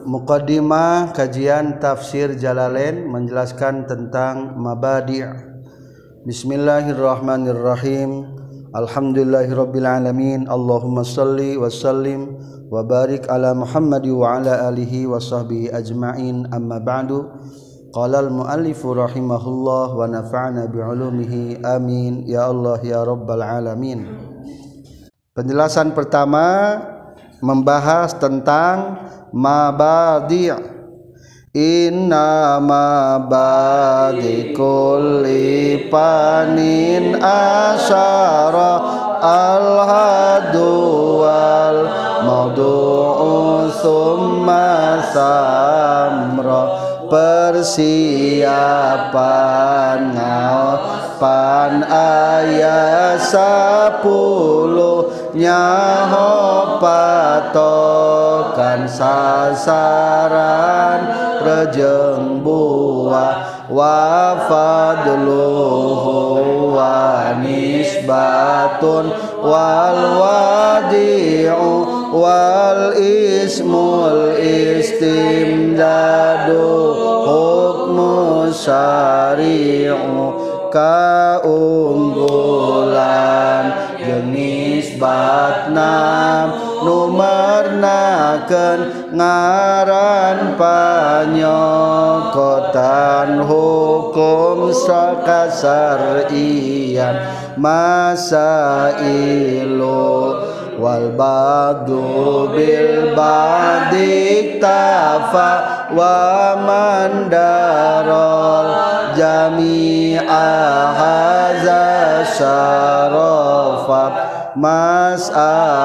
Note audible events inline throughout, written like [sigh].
Muqaddimah kajian tafsir Jalalain menjelaskan tentang mabadi' Bismillahirrahmanirrahim. Alhamdulillahirabbil alamin Allahumma shalli wa sallim wa barik ala Muhammad wa ala alihi wa sahbihi ajma'in. Amma ba'du. Qala al-muallif rahimahullah wa nafa'na bi'ulumihi. Amin. Ya Allah ya rabbal alamin. Penjelasan pertama membahas tentang mabadi' inna mabadi kulli panin asyara al-hadu wal maudu'u summa samra. Persiapan ngapan ayat sepuluh nyaho patokan sasaran rejeng buah wa. Fadluhu wa nisbatun wal wadi'u wal ismul istimdadu hukmu syari'u kaunggulan jenis batnam numernaken ngaran panyokotan hukum sakasar iyan masa ilu wal badu bil badik tafa wa mandarol jami'a syarafat masalahna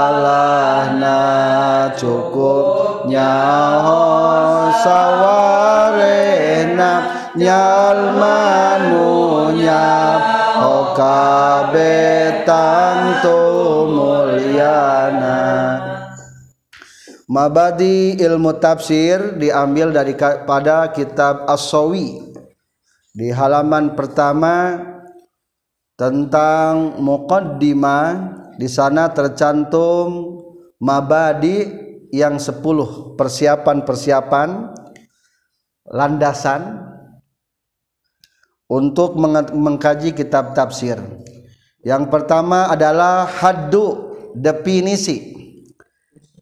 cukup nyaho sawarena nyal manunya okabetang tumulyana Mabadi ilmu tafsir diambil dari pada kitab As-Sawi di halaman pertama tentang muqaddimah di sana tercantum mabadi yang 10 persiapan-persiapan landasan untuk mengkaji kitab tafsir. Yang pertama adalah haddu definisi.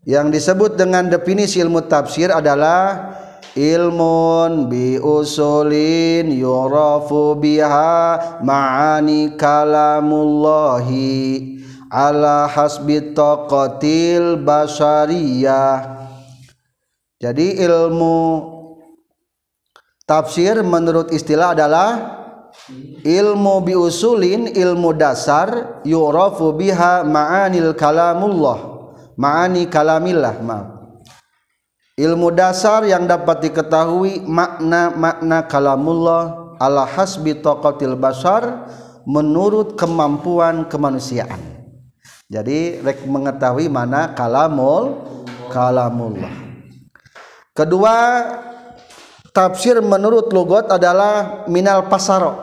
Yang disebut dengan definisi ilmu tafsir adalah ilmun bi usulin yurafu biha ma'ani kalamullahi ala hasbi taqatil basariyah jadi ilmu tafsir menurut istilah adalah ilmu bi usulin ilmu dasar yurafu biha ma'anil kalamullah. Ma'ani kalamillah maaf. Ilmu dasar yang dapat diketahui makna-makna kalamullah ala hasbi taqatil basar menurut kemampuan kemanusiaan jadi rek mengetahui mana kalamul kalamullah kedua tafsir menurut logot adalah minal pasaro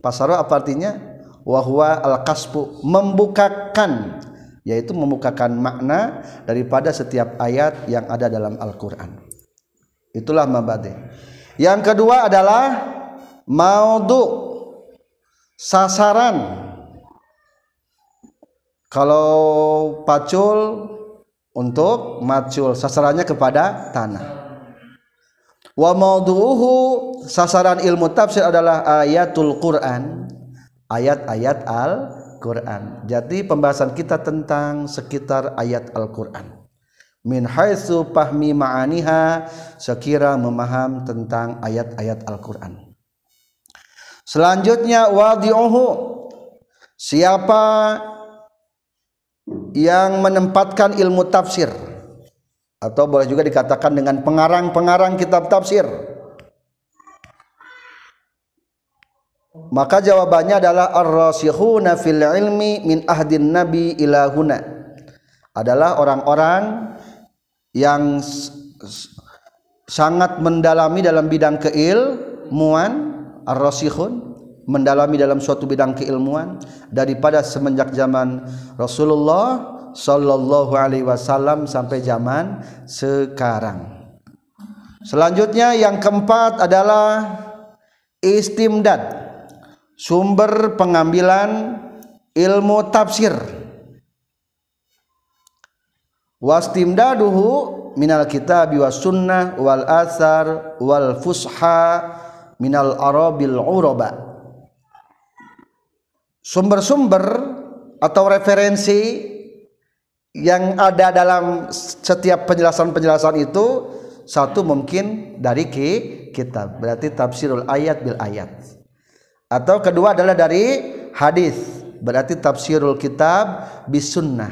pasaro apa artinya wahwa al kasbu membukakan yaitu membukakan makna daripada setiap ayat yang ada dalam Al-Qur'an. Itulah mabadi. Yang kedua adalah maudhu sasaran. Kalau pacul untuk macul sasarannya kepada tanah. Wa maudhu'uhu sasaran ilmu tafsir adalah ayatul Quran, ayat-ayat Al Quran. Jadi pembahasan kita tentang sekitar ayat Al-Quran. Min haitsu pahmi ma'aniha sekira memaham tentang ayat-ayat Al-Quran. Selanjutnya wadi'uhu siapa yang menempatkan ilmu tafsir. Atau boleh juga dikatakan dengan pengarang-pengarang kitab tafsir. Maka jawabannya adalah ar-rasikhuna fil ilmi min ahdin nabi ilahuna adalah orang-orang yang sangat mendalami dalam bidang keilmuan ar-rasikhun mendalami dalam suatu bidang keilmuan daripada semenjak zaman Rasulullah sallallahu alaihi wasallam sampai zaman sekarang. Selanjutnya yang keempat adalah istimdad sumber pengambilan ilmu tafsir. Wastimdaduhu minal kitab was sunnah wal asar wal fusha minal arabil uraba sumber-sumber atau referensi yang ada dalam setiap penjelasan-penjelasan itu satu mungkin dari ki kitab. Berarti tafsirul ayat bil ayat. Atau kedua adalah dari hadis. Berarti tafsirul kitab bis sunnah.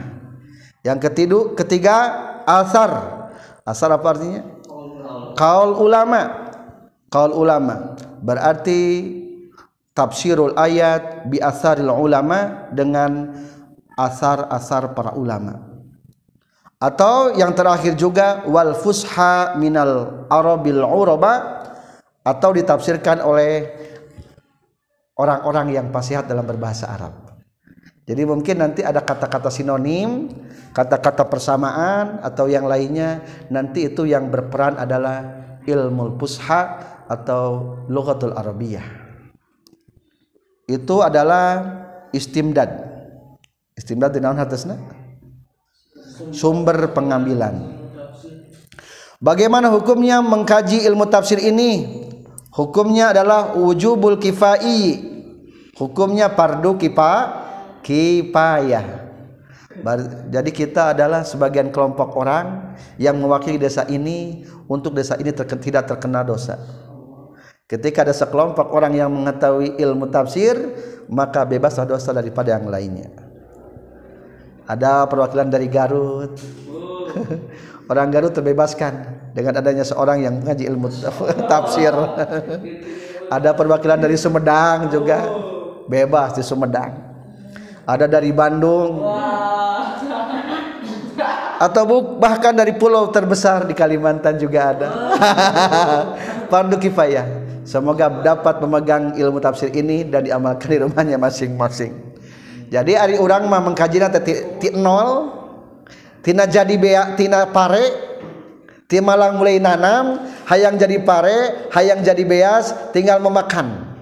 Yang ketiga ketiga asar. Asar apa artinya? Kaul ulama. Kaul ulama. Berarti tafsirul ayat bi asaril ulama dengan asar-asar para ulama atau yang terakhir juga wal fusha minal arabil uraba atau ditafsirkan oleh orang-orang yang fasihat dalam berbahasa Arab. Jadi mungkin nanti ada kata-kata sinonim, kata-kata persamaan atau yang lainnya nanti itu yang berperan adalah ilmu fusha atau lughatul arabiyah. Itu adalah istimdad. Istimdad di naon hatasna? sumber pengambilan bagaimana hukumnya mengkaji ilmu tafsir ini hukumnya adalah wujubul kifai hukumnya fardu kifa kifayah jadi kita adalah sebagian kelompok orang yang mewakili desa ini untuk desa ini terken, tidak terkena dosa. Ketika ada sekelompok orang yang mengetahui ilmu tafsir, maka bebaslah dosa daripada yang lainnya. Ada perwakilan dari Garut. [laughs] Orang Garut terbebaskan dengan adanya seorang yang mengaji ilmu [laughs] tafsir. [laughs] Ada perwakilan dari Sumedang juga. Bebas di Sumedang. Ada dari Bandung. Atau bahkan dari pulau terbesar di Kalimantan juga ada. Fardu kifayah semoga dapat memegang ilmu tafsir ini dan diamalkan di rumahnya masing-masing. Jadi hari orang mah mengkaji nanti nol tina jadi bea tina pare ti malang mulai nanam hayang jadi pare hayang jadi beas tinggal memakan.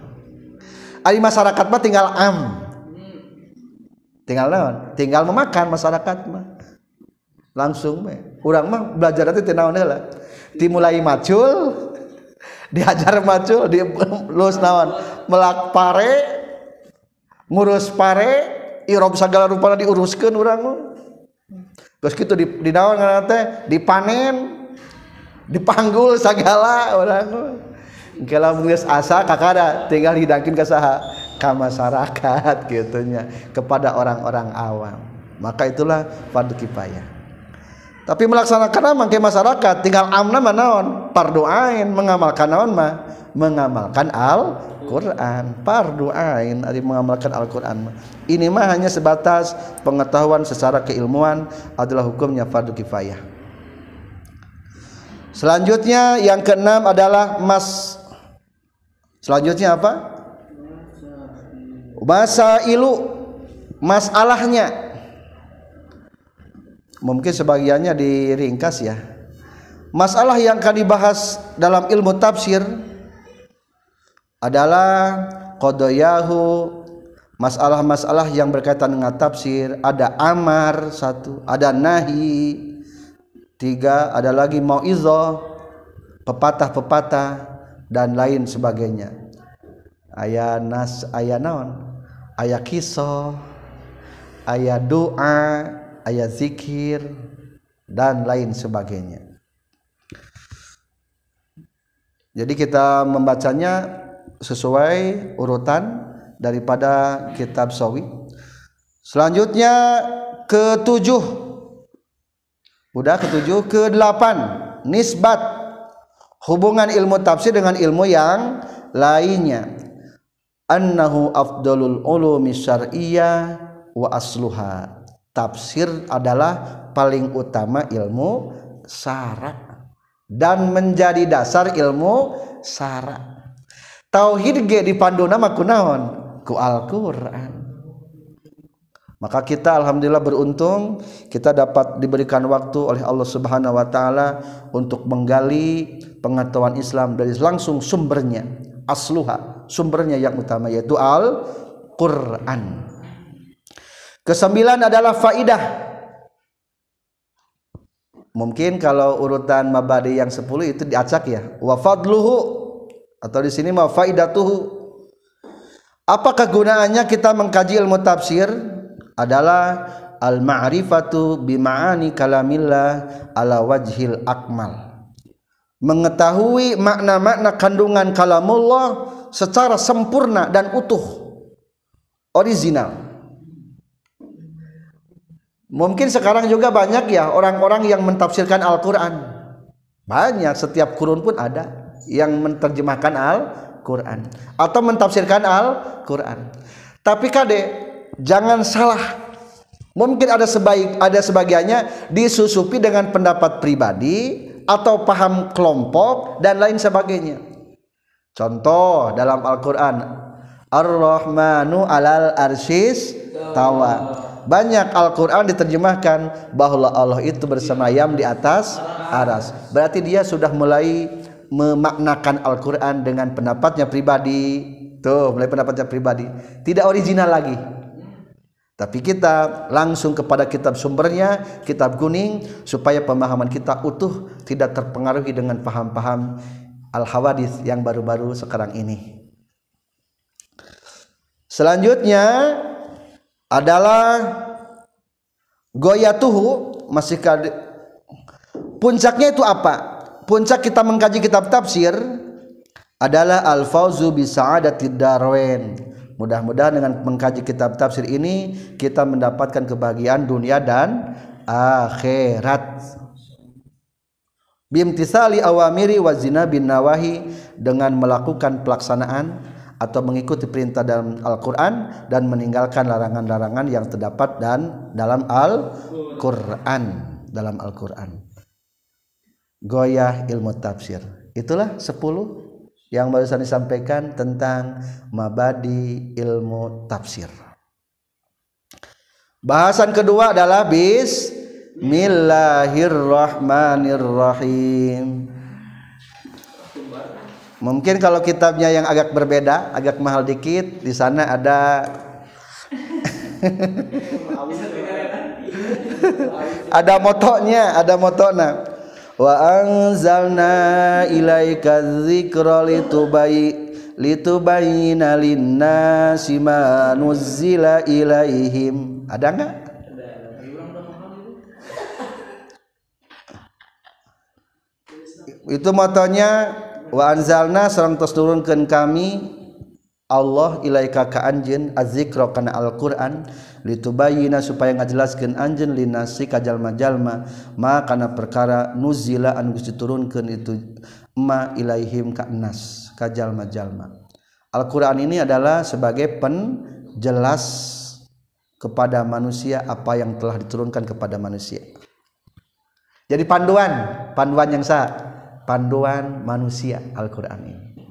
Ari masyarakat mah tinggal am. Tinggal naon? Tinggal memakan masyarakat mah. Langsung mah urang mah belajar nanti tina naon heula? Dimulai macul dihajar macul di lulus naon? Melak pare ngurus pare irob segala rupa diuruskan orang terus gitu di, di naon teh? Dipanen dipanggul segala orang kalau mengurus asa kakada tinggal hidangkin ke saha? Ke masyarakat [laughs] gitunya kepada orang-orang awam. Maka itulah fardu kifayah. Tapi melaksanakan mangke masyarakat tinggal amna manaon fardu ain mengamalkan naon mah? Mengamalkan al Quran fardu ain ari mengamalkan Al-Qur'an ini mah hanya sebatas pengetahuan secara keilmuan adalah hukumnya fardu kifayah. Selanjutnya yang keenam adalah mas selanjutnya apa? Masa ilu masalahnya mungkin sebagiannya diringkas ya. Masalah yang akan dibahas dalam ilmu tafsir adalah kodoyahu masalah-masalah yang berkaitan dengan tafsir. Ada amar satu ada nahi tiga ada lagi mau pepatah-pepatah dan lain sebagainya. Ayat nas ayat naon? Ayat kisah ayat doa ayat zikir dan lain sebagainya. Jadi kita membacanya sesuai urutan daripada kitab sawi selanjutnya ketujuh. Udah ketujuh. Ke delapan nisbat hubungan ilmu tafsir dengan ilmu yang lainnya. Annahu afdalul ulumi syar'iyyah wa asluha tafsir adalah paling utama ilmu syarat dan menjadi dasar ilmu syarat tauhid ge dipandu nama kunaon? Ku Al-Qur'an. Maka kita alhamdulillah beruntung kita dapat diberikan waktu oleh Allah Subhanahu wa taala untuk menggali pengetahuan Islam dari langsung sumbernya asluha sumbernya yang utama yaitu al Quran kesembilan adalah faidah. Mungkin kalau urutan mabadi yang sepuluh itu diacak ya. Wa fadluhu atau di sini ma faidatuhu. Apa kegunaannya kita mengkaji ilmu tafsir? Adalah al ma'rifatu bi ma'ani kalamillah ala wajhil akmal. Mengetahui makna-makna kandungan kalamullah secara sempurna dan utuh. Original mungkin sekarang juga banyak ya orang-orang yang mentafsirkan Al-Quran banyak setiap kurun pun ada yang menerjemahkan Al-Quran atau mentafsirkan Al-Quran tapi kade jangan salah mungkin ada sebaik ada sebagiannya disusupi dengan pendapat pribadi atau paham kelompok dan lain sebagainya. Contoh dalam Al-Qur'an Ar-Rahmanu 'alal arsyis tawa. Banyak Al-Qur'an diterjemahkan bahwa Allah itu bersemayam di atas aras. Berarti dia sudah mulai memaknakan Al-Qur'an dengan pendapatnya pribadi. Tuh, mulai pendapatnya pribadi. Tidak original lagi tapi kita langsung kepada kitab sumbernya, kitab kuning, supaya pemahaman kita utuh, tidak terpengaruhi dengan paham-paham al-hawadith yang baru-baru sekarang ini. Selanjutnya adalah goyatuhu masih kade, puncaknya itu apa? Puncak kita mengkaji kitab tafsir adalah al-fauzu bi sa'adatid darwain Mudah-mudahan dengan mengkaji kitab tafsir ini kita mendapatkan kebahagiaan dunia dan akhirat. Bimtisali awamiri wazina bin nawahi dengan melakukan pelaksanaan atau mengikuti perintah dalam Al-Quran dan meninggalkan larangan-larangan yang terdapat dan dalam Al-Quran dalam Al-Quran goyah ilmu tafsir itulah 10 yang barusan disampaikan tentang mabadi ilmu tafsir. Bahasan kedua adalah Bismillahirrahmanirrahim. Mungkin kalau kitabnya yang agak berbeda, agak mahal dikit, di sana ada. [laughs] Ada motonya, ada motona. Wa anzalna ilaika dzikra litubai litubayyana linnasi ma nuzzila ilaihim. Ada enggak itu motonya wa anzalna sareng tos turunkeun kami Allah ilaika ka anjeun azzikra kana Al-Qur'an litubayyina supaya ngajelaskeun anjeun linasi ka jalma-jalma ma kana perkara nuzila anu diturunkeun itu ma ilaihim ka nas ka jalma-jalma. Al-Qur'an ini adalah sebagai penjelas kepada manusia apa yang telah diturunkan kepada manusia. Jadi panduan panduan yang sah panduan manusia Al-Qur'an ini.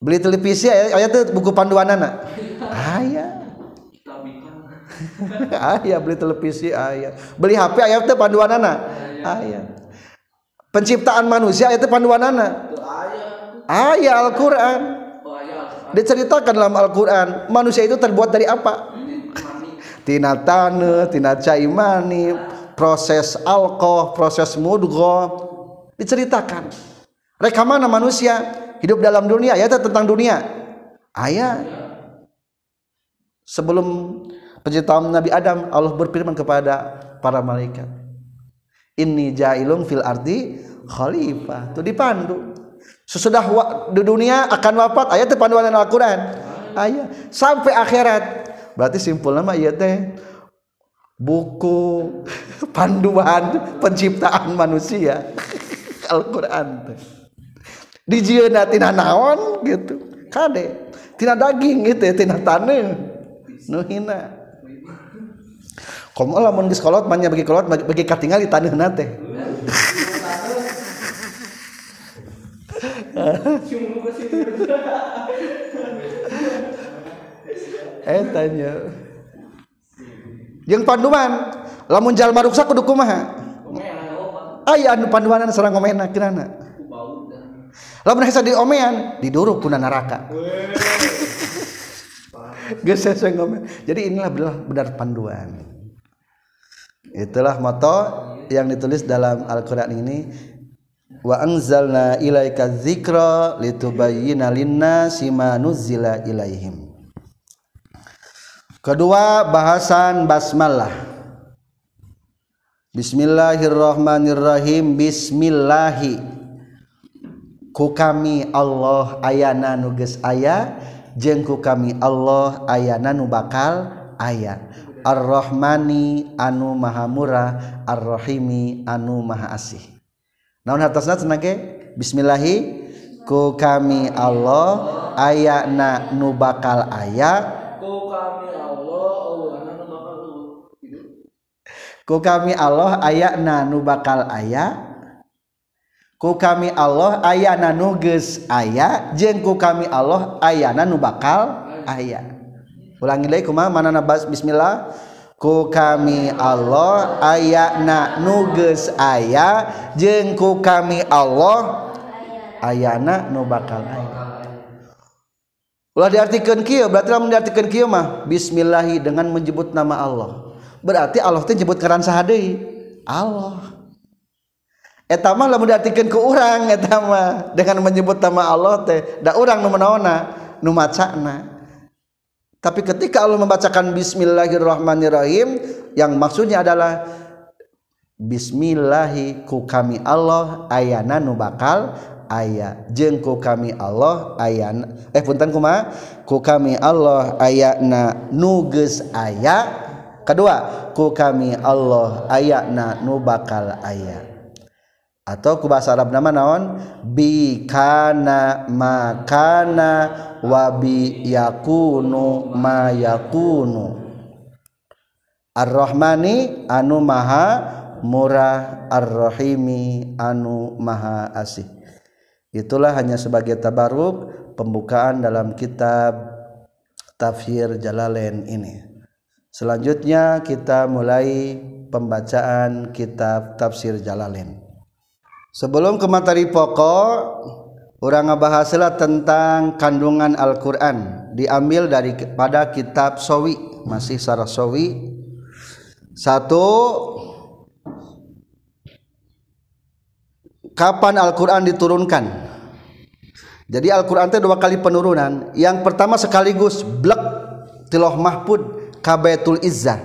Beli televisi ayat itu buku panduan anak. Ayah. [laughs] Ayah beli televisi ayah. Beli HP ayah itu panduan anak. Ayah. Penciptaan manusia ayat itu panduan anak. Ayah Al-Quran. Diceritakan dalam Al-Quran manusia itu terbuat dari apa? Tina tanah tina caimani proses alkoh proses mudgo diceritakan. Reka mana manusia hidup dalam dunia? Ya tentang dunia. Ayat sebelum penciptaan Nabi Adam Allah berfirman kepada para malaikat. Ini jailung fil ardi khalifah. Itu dipandu. Sesudah di dunia akan wafat ayat panduan Al-Quran. Ayat sampai akhirat. Berarti simpul nama iya teh. Buku [laughs] panduan penciptaan manusia Al-Quran. Dijieuna tina naon gitu. Kade. Tina daging gitu ya tina tanah nu hina. Komo lamun geus manya bagi kolot bagi katingal di tanah nate eh [laughs] tanya yang panduan lamun jalma ruksak kudu kumaha aya anu panduanan sareng ngomena kirana lamun hesa di omean diduruk puna neraka [laughs] Geus sesuai ngomel. Jadi inilah benar, benar panduan. Itulah moto yang ditulis dalam Al-Qur'an ini wa anzalna ilaika dzikra litubayyana lin-nasi ma nuzila ilaihim. Kedua bahasan basmalah. Bismillahirrahmanirrahim. Bismillahi. Ku kami Allah ayana nuges aya jengku kami Allah ayana nu bakal aya. Ar-Rahmani anu maha murah Ar-Rahimi anu maha asih. Naon hartosna cenah ge? Bismillahi ku kami Allah ayana nu bakal aya ku kami Allah ayakna nu bakal aya ku kami Allah ayana nu geus aya jeung ku kami Allah ayana nu bakal aya ulangi deui kumaha manana bas bismillah. Ku kami Allah ayakna nu geus aya jeung ku kami Allah ayana nu bakal aya ulah diartikeun kieu berarti lamun diartikeun kieu mah bismillahi dengan menyebut nama Allah berarti Allah teh nyebut keran sahadei. Allah. Etama lamun diartikeun ke urang etama dengan menyebut nama Allah teh da urang nu menaona nu macana tapi ketika Allah membacakan bismillahirrahmanirrahim yang maksudnya adalah bismillahi ku kami Allah ayana nu bakal aya jeung ku kami Allah ayana eh punten kumaha ku kami Allah ayana nu geus aya kedua ku kami Allah ayakna nu bakal aya. Atau ku bahasa Arab nama naon? Bi kana makana wa bi yakunu ma yakunu. Ar-Rahmani anu maha murah Ar-Rahimi anu maha asih. Itulah hanya sebagai tabaruk pembukaan dalam kitab tafsir Jalalain ini selanjutnya kita mulai pembacaan kitab tafsir Jalalain. Sebelum ke materi pokok orang ngebahaslah tentang kandungan Al-Quran diambil dari pada kitab Sawi masih sarah Sawi satu kapan Al-Quran diturunkan? Jadi Al-Quran itu dua kali penurunan. Yang pertama sekaligus blek tiloh mahfud kabetul izzah.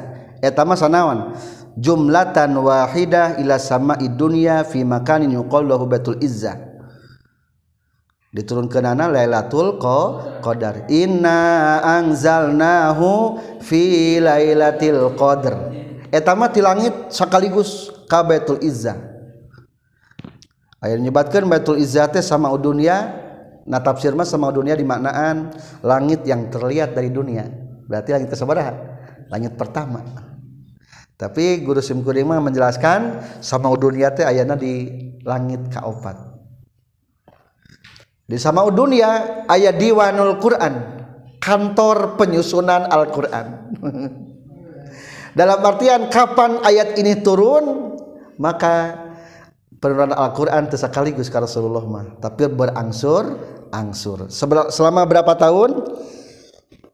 Etama sanawan jumlatan wahidah ila sama'i dunya fi makanin yuqallahu betul izzah. Diturunkeunana lailatul qadar. Inna anzalnahu fi lailatul qadar. Etama ti langit sakaligus ka Baitul Izzah. Aya nyebatkeun Baitul Izzah teh sama dunia nah tafsir mah sama dunia dimaknaan langit yang terlihat dari dunia berarti langit sabaraha langit pertama. Tapi guru sim kuring mah menjelaskan sama dunia teh ayana di langit kaopat. Di sama dunia ayat diwanul Quran kantor penyusunan Al-Quran. [laughs] Dalam artian kapan ayat ini turun maka penurunan Al-Quran itu sekaligus ke Rasulullah mah. Tapi berangsur angsur. Selama berapa tahun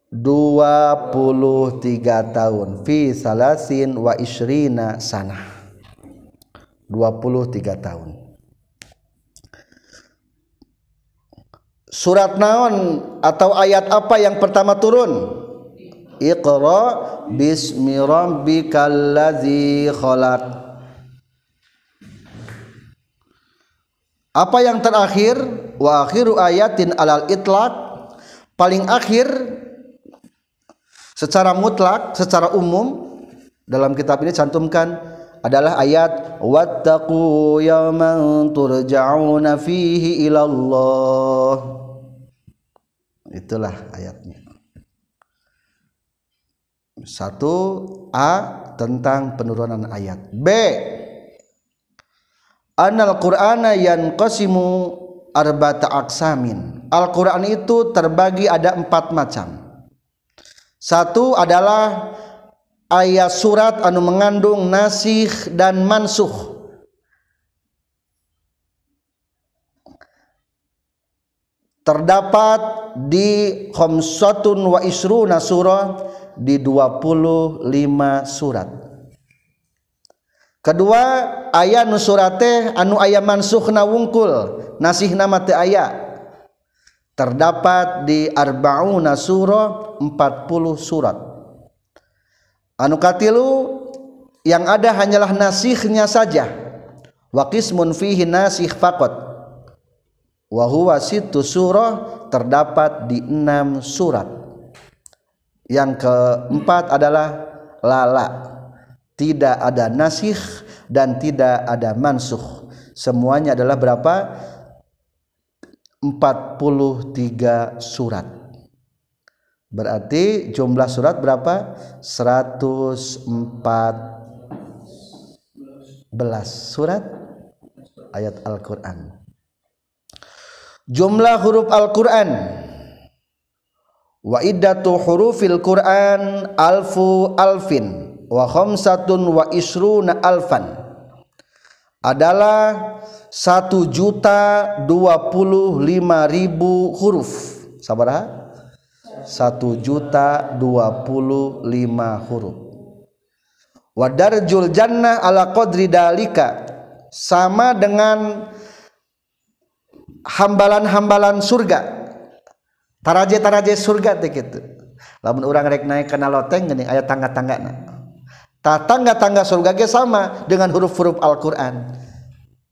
23 tahun. Fi salasin wa isrina sana 23 tahun. Surat naon atau ayat apa yang pertama turun? Iqra bismi rabbikal ladzi khalaq. Apa yang terakhir? Wa akhiru ayatin alal itlaq. Paling akhir secara mutlak secara umum dalam kitab ini cantumkan adalah ayat wattaqu yawman turja'una fihi ilallah. Itulah ayatnya. Satu A tentang penurunan ayat. B anal qur'ana yanqasimu arba'ata aksamin Al-Qur'an itu terbagi ada empat macam satu adalah ayat surat anu mengandung nasih dan mansuh terdapat di khamsatun wa isruna surah di 25 surat. Kedua ayat nu surate anu aya mansukhna wungkul nasih nama teu aya terdapat di arbauna surah 40 surat. Anu katilu yang ada hanyalah nasihnya saja. Wa qismun fihi nasikh faqat. Wa huwa situ surah terdapat di enam surat. Yang keempat adalah lala. Tidak ada nasikh dan tidak ada mansukh. Semuanya adalah berapa 43 surat. Berarti jumlah surat berapa? 104 surat ayat Alquran. Jumlah huruf Alquran. Waidatu hurufil Quran alfu alfin wa khamsatun wa isruna alfan adalah satu juta dua puluh lima ribu huruf. Sabar satu juta dua puluh lima huruf. Wadarjul jannah ala qadri dalika sama dengan hambalan-hambalan surga. Taraje-taraje surga teh kitu. Lamun urang rek naik kana loteng geuning aya tangga-tanggana. ta tangga-tangga surga ge sama dengan huruf-huruf Al-Qur'an.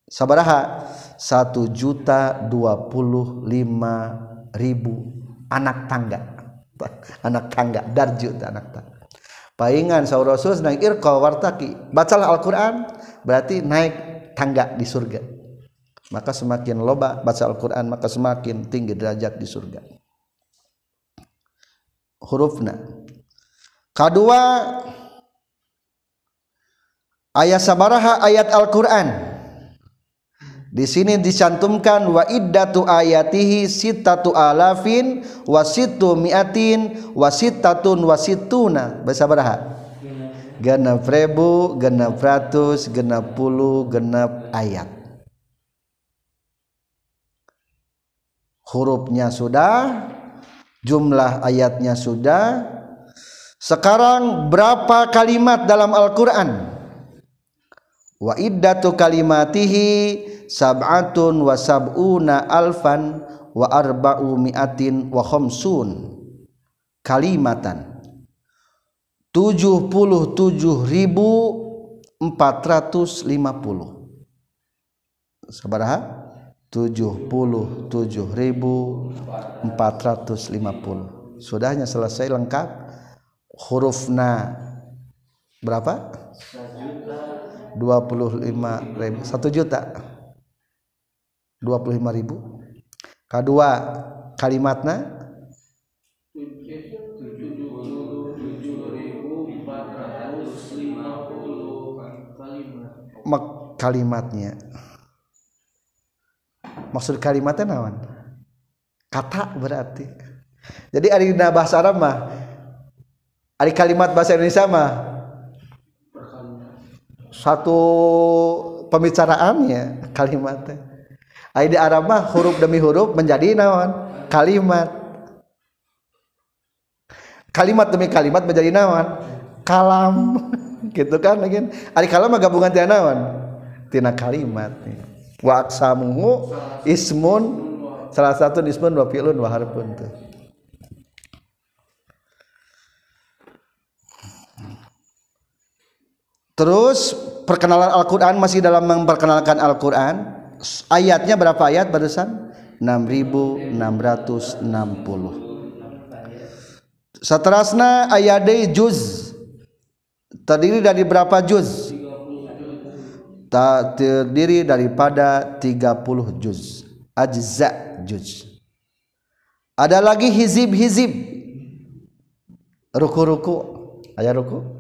Sabaraha satu juta dua puluh lima ribu anak tangga. [laughs] Anak tangga darju anak tangga. Paingan sahur Rasul nang irqa wartaki. Bacalah Al-Qur'an berarti naik tangga di surga. Maka semakin loba baca Al-Qur'an maka semakin tinggi derajat di surga. Hurufna. Kedua ayat sabaraha ayat Al-Qur'an. Di sini dicantumkan wa iddatu ayatihi sitatu alafin wa situ miatin wa sitatun wa situna bahasa baraha genap ribu genap ratus genap puluh genap ayat. Hurufnya sudah jumlah ayatnya sudah. Sekarang berapa kalimat dalam Al-Quran wa iddatu kalimatihi sab'atun wa sab'una alfan wa arba'u mi'atin wa khamsun kalimatan. 77.450 sabaraha 77.450 sudahnya selesai lengkap. Hurufna berapa 25 ribu. 1 juta. 25 ribu. Kedua kalimatnya? Kalimatnya. Maksud kalimatnya nawan? Kata berarti. Jadi ari bahasa Arab mah ari kalimat bahasa Indonesia mah satu pembicaraannya kalimatnya Ayo di Arab mah huruf demi huruf menjadi naon? Kalimat. Kalimat demi kalimat menjadi naon? Kalam. [laughs] Gitu kan lagi ari kalam mah gabungan tina naon? Tina kalimat wa aksamuhu ismun salah satu ismun wa fi'lun wa harfun tuh. Terus perkenalan Al-Quran masih dalam memperkenalkan Al-Quran. Ayatnya berapa ayat barusan? 6660 seterusnya ayat juz. Terdiri dari berapa juz? Tak terdiri daripada 30 juz. Ajza juz. Ada lagi hizib-hizib. Ruku-ruku. Ayat ruku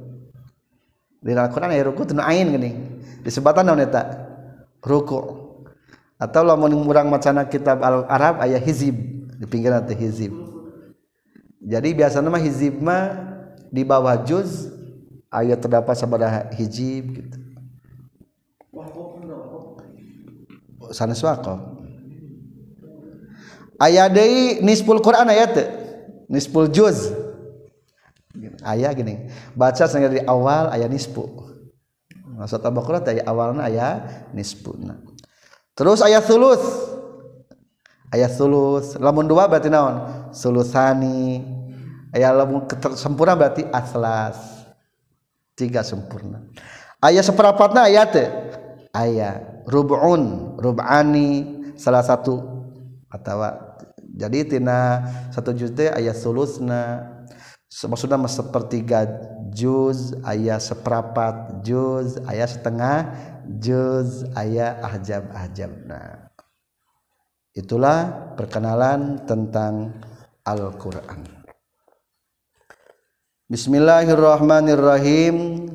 di Al-Quran ayat ruku tenu ain gini. Disebatan naon eta? Ruku. Atau lamun urang macana kitab al Arab ayat hizib. Di pinggiran teh hizib. Jadi biasanya mah hizib mah di bawah juz ayat terdapat sabaraha hijib gitu. Sanes waqaf aya deui nisful Quran aya teu? Nisful juz. Aya gini. Baca dari awal aya nisfu maksud Al-Baqarah aya awalna aya nisfuna terus ayat sulus ayat sulus lamun dua berarti naon? Sulusani ayat lamun sempurna berarti aslas tiga sempurna. Ayat seperempatna ayat ayat rub'un rub'ani. Salah satu. Atau jadi tina satu juz teh ayat sulusna maksudnya sepertiga juz ayat seperapat juz ayat setengah juz ayat ahjab ahjab. Nah itulah perkenalan tentang Al-Quran. Bismillahirrahmanirrahim.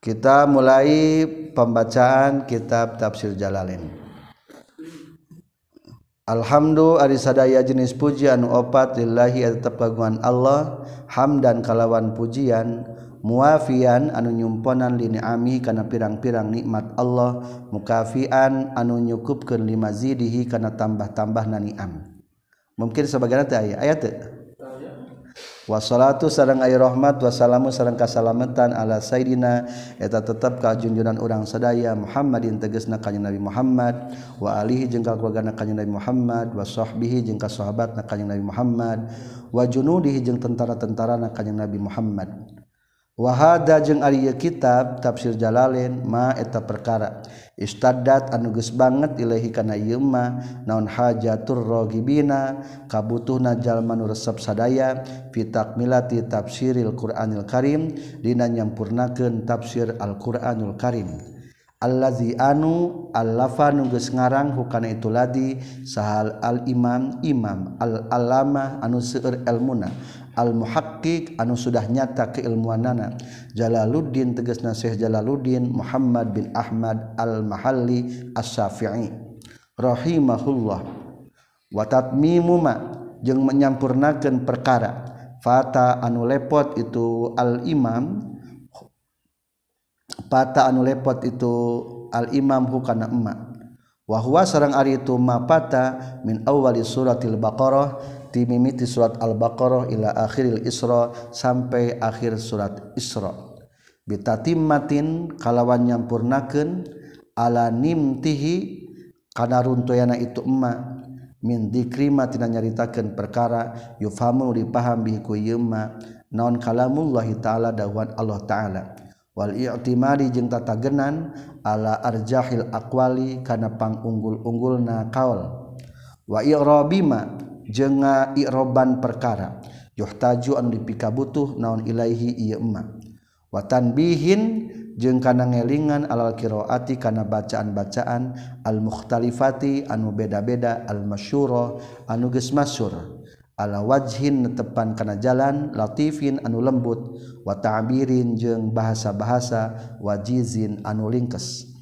Kita mulai pembacaan kitab tafsir Jalalain Alhamdu ari sadaya jenis pujian opat lillahi tetap kagungan Allah hamdan kalawan pujian muafian anu nyumponan lini ami kana pirang-pirang nikmat Allah mukafian anu nyukupkeun limazidihi kana tambah-tambah naniam mungkin sebagian teh aya aya teh? wassalatu sarang air rahmat wassalamu sarang kasalamatan ala Sayyidina. Eta tetep ka junjunan urang sadaya Muhammadin tegasna kanjeng Nabi Muhammad wa alihi jeung ka keluargana kanjeng Nabi Muhammad wa sahbihi jeung ka sahabatna kanjeng Nabi Muhammad wa junudihi jeung tentara-tentarana kanjeng Nabi Muhammad. Wahada jeung Ari kitab tafsir Jalalain ma eta perkara. Istadat anuges banget ilahi kana ieu ma naon hajatur ragibina kabutuhna jalma nu resep sadaya fi takmilati tafsiril Qur'anil Karim dina nyampurnakeun tafsir Al-Qur'anul Karim. Allazi anu allafa nu geus ngarang hukana itu ladi sahal al imam imam al-alama anu seueur ilmuna Al-muhaqiq anu sudah nyata keilmuanana. Jalaluddin tegas nasih Jalaluddin Muhammad bin Ahmad Al-Mahalli As-Syafi'i rahimahullah. Wa tatmimuma jeung menyampurnakeun perkara. Fata anu lepot itu al-imam. Fata anu lepot itu al-imam hukana emak. Wa huwa sareng ari itu ma fata min awwali suratil baqarah mimiti surat al-baqarah ila akhiril Isra sampai akhir surat Isra. Bitatimmatin kalawan nyampurnakeun ala nimtihi kana runtoyana itu emma min dzikri ma tina nyaritakeun perkara yufhamu dipaham bihi ku yemma naon kalamullah taala dawan Allah taala. Wal i'timadi jeung tatagenan ala arjahil aqwali kana pangunggul-unggulna kaul. Wa i'rabima jenga iroban perkara. Yohtaju anu dipika butuh naon ilaihi ieu watan bihin jeung kana ngelingan alal kiroati kana bacaan-bacaan al mukhtalifati anu beda-beda al masyuro anu geus masyhur. Ala wajhin netepan kana jalan latifin anu lembut. Wa ta'birin jeung bahasa-bahasa wajizin anu lingkes.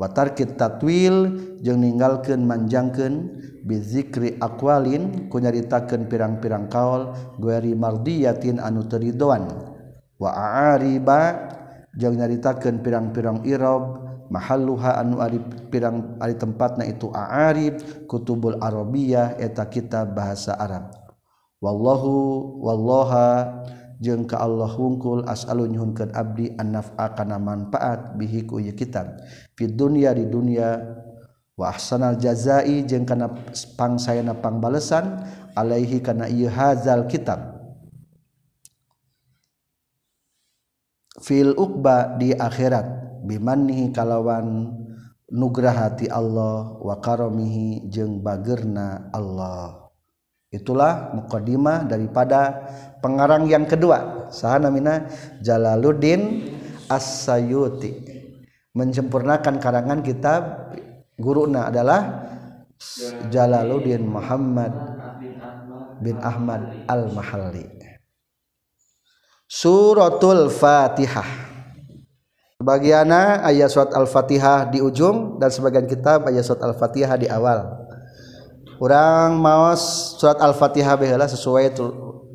watarkit tatwil jeung ninggalkeun manjangkeun bizikri akwalin kunyaritakan pirang-pirang kaol gueri mardiyatin anu teridoan wa aariba jeung nyaritakeun pirang-pirang irob mahalluha anu ari pirang ari tempatna itu aarib kutubul arabiyah eta kitab bahasa Arab. Wallahu wallaha jeung ka Allah hungkul as'alu nyuhunkeun abdi an-naf'a kana manfaat bihi ku kitab. Fid dunya di dunia ahsanal jazai jeung kana pangsayana pangbalesan alaihi kana ieu hazal kitab. Fil uqba di akhirat bimannihi kalawan nugrah hati Allah wa karamihi jeung bagerna Allah itulah muqaddimah daripada pengarang yang kedua. Sahana mina Jalaluddin As-Sayuti. Menyempurnakan karangan kitab guruna adalah Jalaluddin Muhammad bin Ahmad Al-Mahalli. Suratul Fatihah. Bagiana ayat surat Al-Fatihah di ujung dan sebagian kitab ayat surat Al-Fatihah di awal. orang maos surat al-fatihah baheula sesuai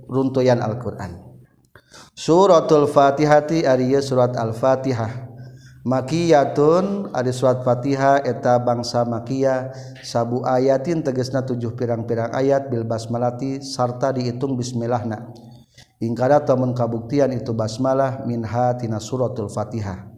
runtuyan Al-Qur'an. Suratul Fatihati Ariya surat Al-Fatihah. Makiyatun ada surat Fatiha eta bangsa Makia. Sabu ayatin tegesna tujuh pirang-pirang ayat bil basmalati sarta dihitung bismillahna. Ingkara temen kabuktian itu basmalah minha tina suratul Fatihah.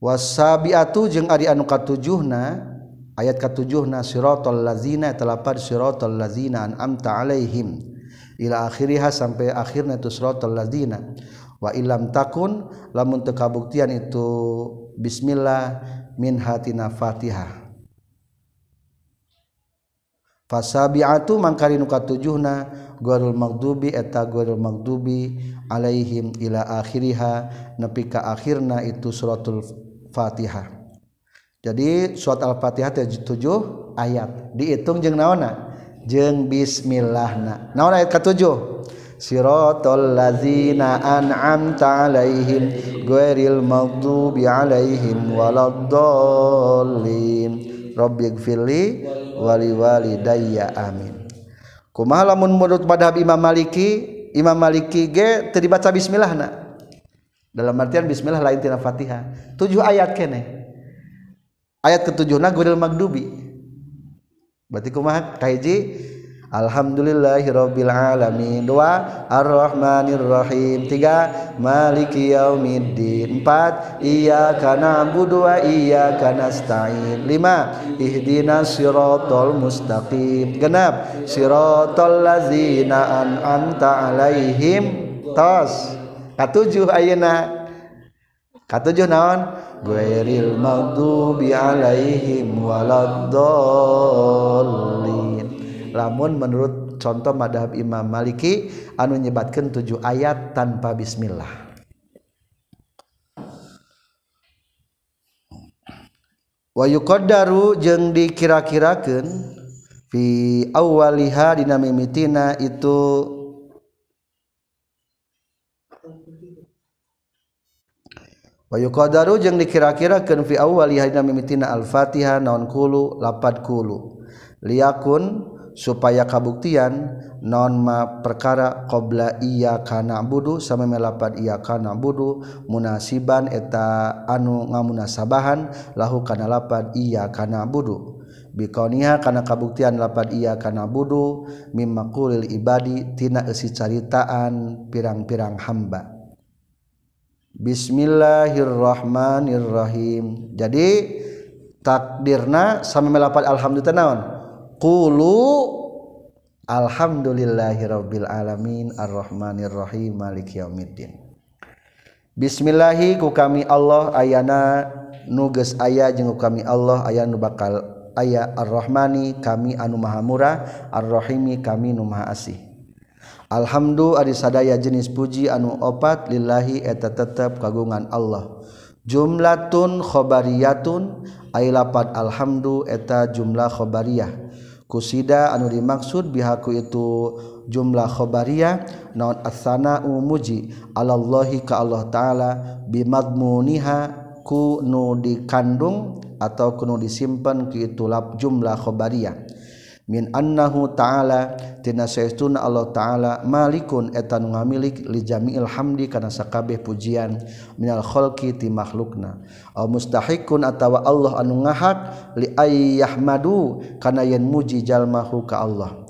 Wasabiatu jeung ari anu katujuhna ayat katujuhna siratal lazina telapad siratal lazina an'amta alaihim. Ila akhiriha sampai akhirnya itu siratal lazina. Wa ilam takun lamun teu kabuktian itu bismillah min hatina fatihah fasabiatu mangkari nu katujuhna ghairul maghdubi eta ghairul maghdubi alaihim. Ila akhiriha nepi ka akhirna itu suratul fatihah jadi surat al-fatihah 7 ayat. Dihitung jeung naona jeung bismillahna naona ayat ketujuh? Siratal ladzina an'amta alaihim ghairil maghdubi alaihim waladdallin. Rabbighfirli wali walidayya amin. Kumaha lamun menurut madhab Imam Maliki Imam Maliki ge teu dibaca bismillahna dalam artian bismillah lain tina Fatihah. Tujuh ayat keneh ayat ketujuhna ghairil goril magdubi berarti kumaha kaiji Alhamdulillahirabbil alamin. Dua, Ar-Rahmanir Rahim. Tiga, Maliki yaumiddin. Empat, Iyyaka na'budu wa iyyaka nasta'in. Lima, Ihdinas siratal mustaqim. Genap, Siratal ladzina an'amta 'alaihim. Tos. Katujuh ayeuna. Katujuh naon? Ghairil maghdubi alaihim waladdallin Lamun menurut contoh madhab Imam Maliki Anu nyebatkan tujuh ayat tanpa bismillah. Wayu kodaru jeng dikira-kirakan fi awaliha dinamimitina itu Qdaru jeung dikira-kirakeun fi awwali kenfi mimitina al-fatihah naon kulu nonkulu lapadkulu liakun supaya kabuktian nonma perkara qbla iya kana budu sama melapat iya kana budu munasiban eta anu ngamunasabahan lahu kana lapad iya kana budu. Bikoniha kana kabuktian lapad iya kana budu mimma qulil ibadi tina esi caritaan pirang-pirang hamba. Bismillahirrohmanirrohim jadi takdirna sama melapat alhamdulillah naon? Qulu alhamdulillahirabbil alamin arrahmanirrahim malik yaumiddin. Bismillahi ku kami Allah ayana nuges ayah jenguk kami Allah ayah nu bakal ayah ar-Rahmani kami anu maha murah ar-Rahimi kami nu maha asih. Alhamdu ari sadaya jenis puji anu opat lillahi eta tetap kagungan Allah. Jumlatun khobariyatun ay lapat alhamdu eta jumlah khobariyah. Kusida anu dimaksud bihaku itu jumlah khobariyah naon asana umuji alallahi ka Allah taala bimadmuniha ku nu dikandung atau kuno disimpan ke itu lap jumlah khobariyah. min annahu ta'ala tina saestuna Allah ta'ala malikun eta nu ngamilik li jami'il hamdi kana sakabeh pujian minal khalqi ti makhlukna. Aw mustahiqun atawa Allah anu ngahak li ayyahmadu kana yen muji jalmahu ka Allah.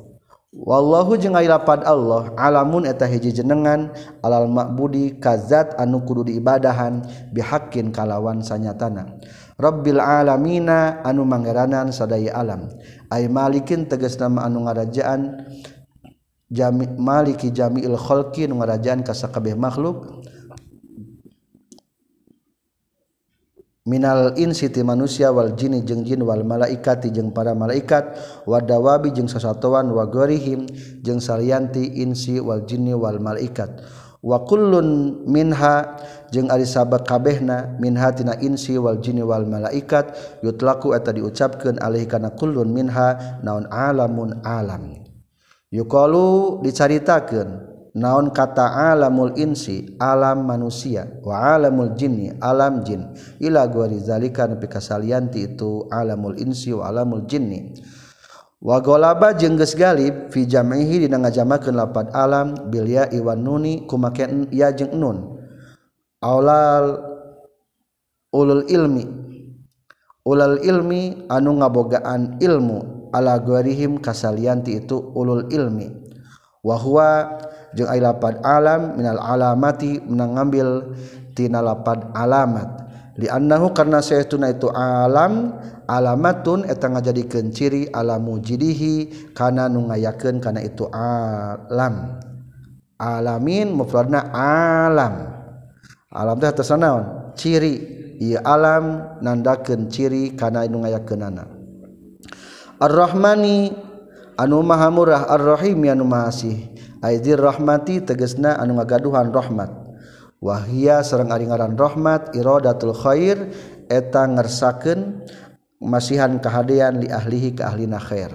Wallahu jeung lapad Allah alamun eta hiji jenengan alal ma'budi kazat anu kudu diibadahan bihaqqin kalawan sanyatana. Rabbil alamina anu mangeranan sadaya alam. ay malikin tegas nama anu ngarajaan jami maliki jamiil khalqi anu ngarajaan ka sakabeh makhluk. Minal insi ti manusia wal jini jeung jin wal malaikati jeung para malaikat. Wadawabi jeung sasatuan wa gorihim jeung salianti insi wal jini wal malaikat. Wa kullun minha jeung ari sahabat kabehna minha tina insi wal jinni wal malaikat yutlaku eta diucapkeun alih kana kullun minha naon alamun alam yuqalu dicaritakeun naon kata alamul insi alam manusia wa alamul jinni alam jin. Ila guari zalika nepi kasalianti itu alamul insi wa alamul jinni. Wagolaba jengges galib fi jam'ihi dina ngajamakeun lapad alam bil ya iwan nuni kumake ya jeung nun. aulal ulul ilmi. Ulal ilmi anu ngabogaan ilmu ala guarihim kasalianti itu ulul ilmi. Wahwa jeung ai lapad alam minal alamati menangambil tina lapad alamat. Liannahu karena saytuna itu alam alamatun eta ngajadikeun ciri alam mujidihi kana nu ngayakeun kana itu alam. Alamin mufradna alam. alam teh atas naon ciri ia alam nandakeun ciri kana nu ngayakeunana Ar-Rahmani anu maha murah. Ar-Rahim anu maha asih. Aidzir rahmati tegesna anu ngagaduhan rahmat. Wahia serang ari ngaran rahmat iradatul khair eta ngersakeun masihan kahadean li ahlihi ka ahlina khair.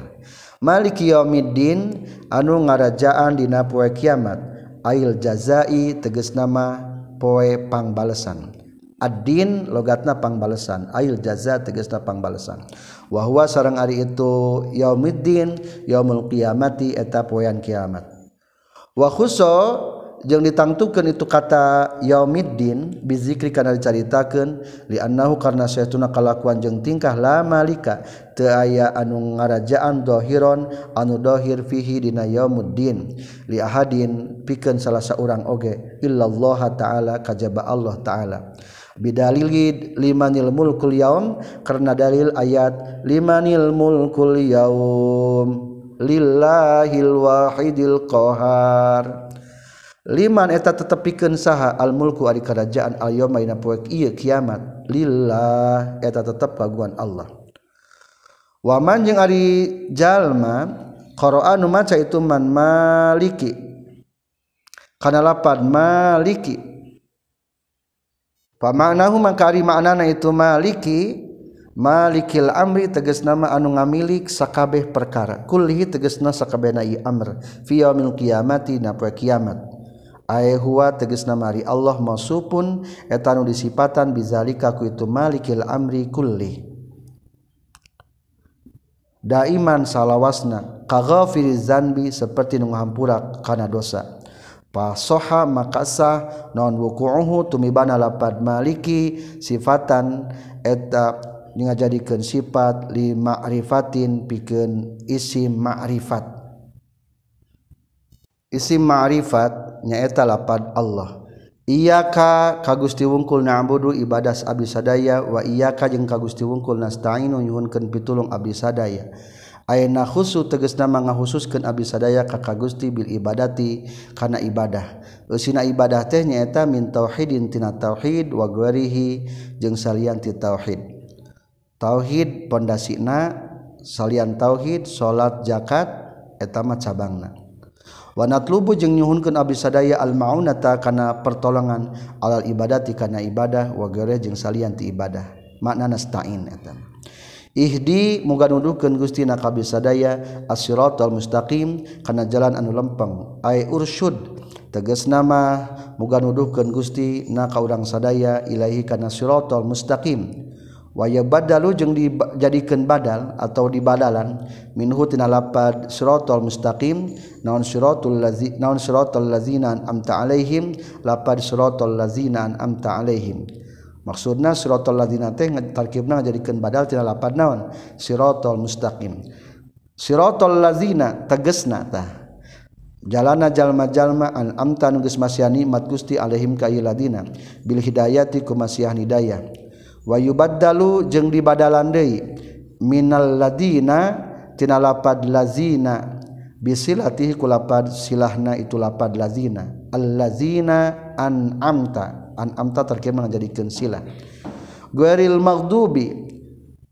Maliki yaumiddin anu ngarajaan dina poe kiamat. Ail jazai tegas nama poe pangbalesan. Ad-din logatna pangbalesan. Ail jaza tegasna pangbalesan. Wa huwa sareng ari itu yaumiddin yaumul qiyamati eta poean kiamat. Wa jeung ditangtukan itu kata yaumiddin bizikri karena diceritakan li annahu karna saytuna kalakuan jeung tingkah la malika teu aya anu ngarajaan dohiron anu dohir fihi dina yaumuddin li ahadin pikeun salah saurang oge illallah taala kajaba Allah taala. Bidalil limanil mulkul yaum karena dalil ayat limanil mulkul yaum lillahil wahidil qahar liman eta tetap piken saha almulku ari kerajaan al-yoma dina poe ieu kiamat. Lillah eta tetep kagungan Allah. Waman jeung ari jalma qara'a nu maca itu man maliki. Kana lapan maliki. Pamaknahu maka ari maknana itu maliki Malikil amri teges nama anu ngamilik sakabeh perkara. Kullihi tegesna sakabehna ieu amr. Fi yaumil qiyamati na poe kiamat. Huwa teges namari Allah maupun etanu disipatan bizalikaku itu malikil amri kulli. Daiman salahwana kagofirrizanbi seperti nuhampurak karena dosa. Pasoha makasah nonwukuhu tumibana lapad maliki sifatan eta jadikan sifat 5rifatin piken isi ma'krifat isim ma'rifat nyaeta lapad Allah. Iyaka ka Gusti wungkul na'budu ibadas abdi sadaya wa iyaka jeung ka Gusti wungkul nasta'inu nyuhunkeun pitulung abdi sadaya. Aina khusus tegasna manghususkeun abdi sadaya ka ka Gusti bil ibadati kana ibadah. Eusina ibadah teh nyaeta min tauhidin tina tauhid wa ghairihi jeung salian ti tauhid. Tauhid pondasina salian tauhid salat zakat eta mah cabangna. Wanatlubu jeung nyuhunkeun abdi sadaya al-maunata kana pertolongan alal ibadati kana ibadah wa ghairi jeung salian ti ibadah. Makna nasta'in eta. Ihdi muga nuduhkeun Gusti na ka sadaya as-siratal mustaqim kana jalan anu lempeng ai ursyud tegas nama muga nuduhkeun Gusti na ka urang sadaya ilahi kana siratal mustaqim waya badalu jeung dijadikan badal atau dibadalan minhu tina lapad siratal mustaqim naon siratul lazi naon siratal lazina amta alaihim lapad siratal lazina amta alaihim. Maksudna siratal lazina teh tarkibna ngajadikeun badal tina lapad naon? Siratal mustaqim. Siratal lazina tegesna tah. Jalana jalma-jalma an amta nu geus masih nikmat Gusti alaihim ka bil hidayati ku masih hidayah wayubaddalu jeung dibadalan deui minal ladina tina lapad lazina bisilatih ku lapad silahna itu lapad lazina allazina an amta an amta terkira menjadikan silah? Gueril maghdubi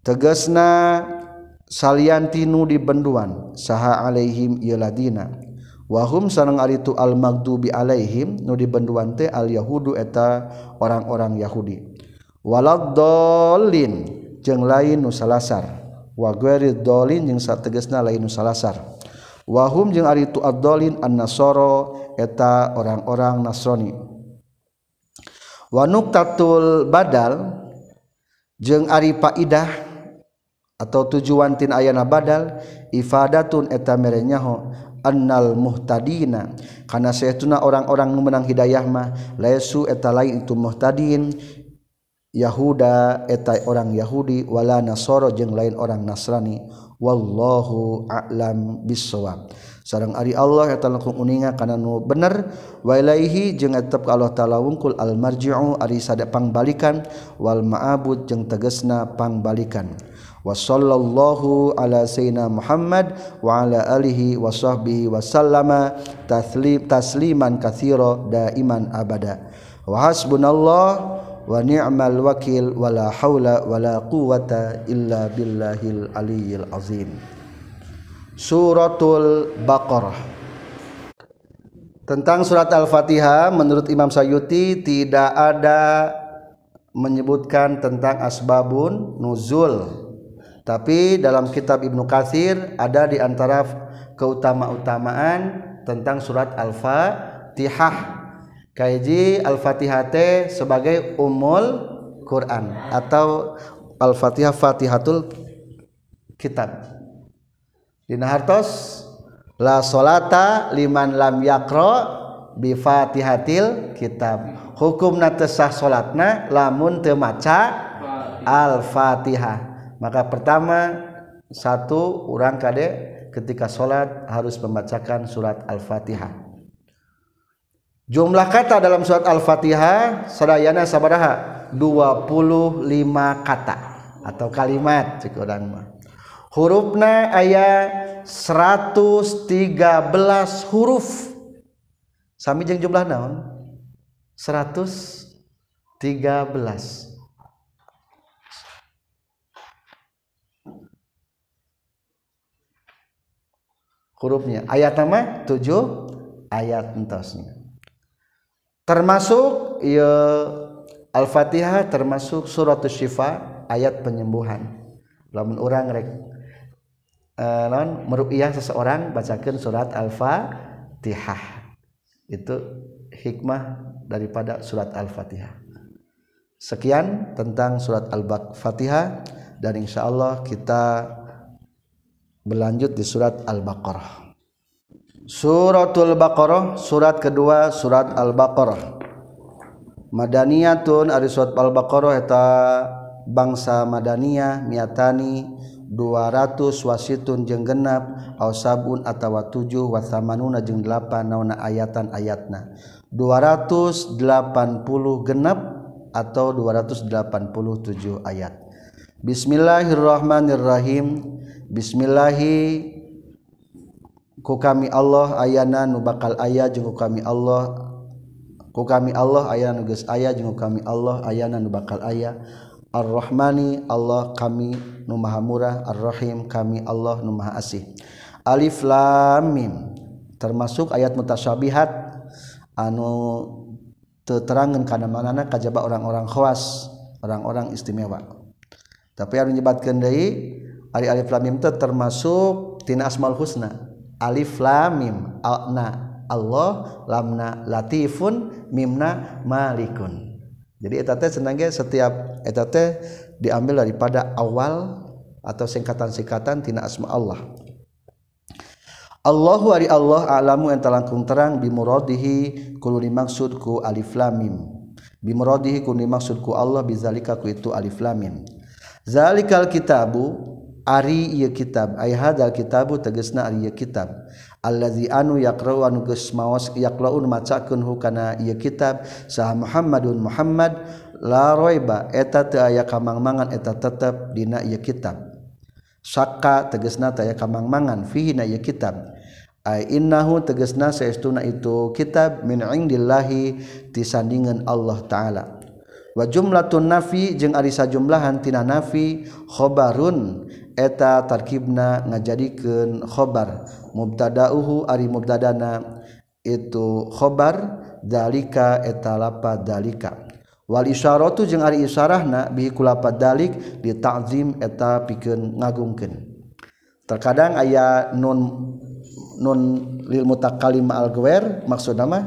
tegasna saliantinu di benduan saha alaihim ladina wahum sareng ari tu al maghdubi alaihim nu di benduan teh al yahudu eta orang-orang yahudi. waladdolin jeng lain nu salasar. Wa ghairi dolin jeung sategesna lain nu salasar. Wahum jeung ari tu ad-dolin an-nasara eta orang-orang Nasrani. Wa nuqtatul badal jeung ari faidah atau tujuan tin ayana badal ifadatun eta merenyaho annal muhtadina. Karena sayatuna orang-orang menang hidayah mah laisu eta lain itu muhtadin Yahuda etai orang Yahudi wala Nasoro jeung lain orang Nasrani. Wallahu a'lam bisawab sareng ari Allah eta langkung uninga kana nu bener. Wa ilaihi jeung tetep ka Allah taala wungkul al marji'u ari sada pangbalikan. Wal ma'bud jeung tegasna pangbalikan. Wa sallallahu ala sayyidina Muhammad wa ala alihi wa sahbihi wa sallama taslim tasliman katsira daiman abada. Wa hasbunallah wa ni'mal wakil wala haula wala quwata illa billahil aliyyil azim Suratul Baqarah Tentang surat Al-Fatihah menurut Imam Sayuti tidak ada menyebutkan tentang asbabun nuzul. Tapi dalam kitab Ibnu Katsir ada di antara keutama-utamaan tentang surat Al-Fatihah. Kaiji Al-Fatihah sebagai umul Quran atau Al-Fatihah Fatihatul Kitab. Dina hartos la solata liman lam yakro bi fatihatil kitab. Hukumna tesah solatna lamun teu maca al fatihah maka pertama satu orang kade ketika solat harus membacakan surat al fatihah jumlah kata dalam surat al fatihah sadayana sabaraha 25 kata atau kalimat cik orang mah. Hurufna ayat 113 huruf. Sami jeung jumlah naon? 113 hurufnya. Ayat nama? 7 ayat entosnya termasuk ya Al-Fatihah termasuk surat syifa ayat penyembuhan lamun orang rek uh, non meruqyah seseorang bacakan surat Al-Fatihah. Itu hikmah daripada surat Al-Fatihah. Sekian tentang surat Al-Fatihah dan insya Allah kita berlanjut di surat Al-Baqarah. Suratul Baqarah surat kedua surat Al-Baqarah. Madaniyatun ari surat Al-Baqarah eta bangsa Madaniyah miatani 200 wasitun jeung genep ausabun atawa 7 wasamanuna jeung 8 nauna ayatan ayatna 280 genep atau 287 ayat. Bismillahirrahmanirrahim. Bismillahi ku kami Allah ayana nu bakal ayah jeung kami Allah. Ku kami Allah ayana nu geus aya jeung kami Allah ayana nu bakal ayah Ar-Rahmani Allah kami nu maha murah. Ar-Rahim kami Allah nu maha asih. Alif Lam Mim. Termasuk ayat mutasyabihat. Anu teterangan kana manana kajaba orang-orang khawas orang-orang istimewa. Tapi anu nyebatkeun deui ari alif lam mim teh termasuk tina asmaul husna. Alif lam mim. Alna Allah lamna latifun mimna malikun. Jadi eta senangnya setiap eta teh diambil daripada awal atau singkatan-singkatan tina asma Allah. Allahu ari Allah alamu enta langkung terang bimuradihi kulo dimaksud ku alif lam mim. Bimuradihi kulo dimaksud ku Allah bizalika ku itu alif lam mim. Zalikal kitabu Ari ieu kitab. Ay hadzal kitabu tegasna ari ieu kitab. Allazi anu yaqra'u anu geus maos yaqra'un macakeun hukana ieu kitab. Saha Muhammadun Muhammad la raiba eta teu aya kamangmangan eta tetep dina ieu kitab. Sakka tegasna teu aya kamangmangan fihi na ieu kitab. Ay innahu tegasna saestuna itu kitab min indillahi tisandingan Allah taala. Wa jumlatun nafi jeung ari sajumlahan tina nafi khabarun eta tarkibna ngajadikeun khobar. Mubtada'uhu ari mubtadana. Itu khobar dalika eta lapad dalika wal isyaratu jeung ari isyarahna bihi kulapad dalik di ta'zim eta pikeun ngagungkeun. Terkadang aya nun nun lil mutakallim al ghair maksudna mah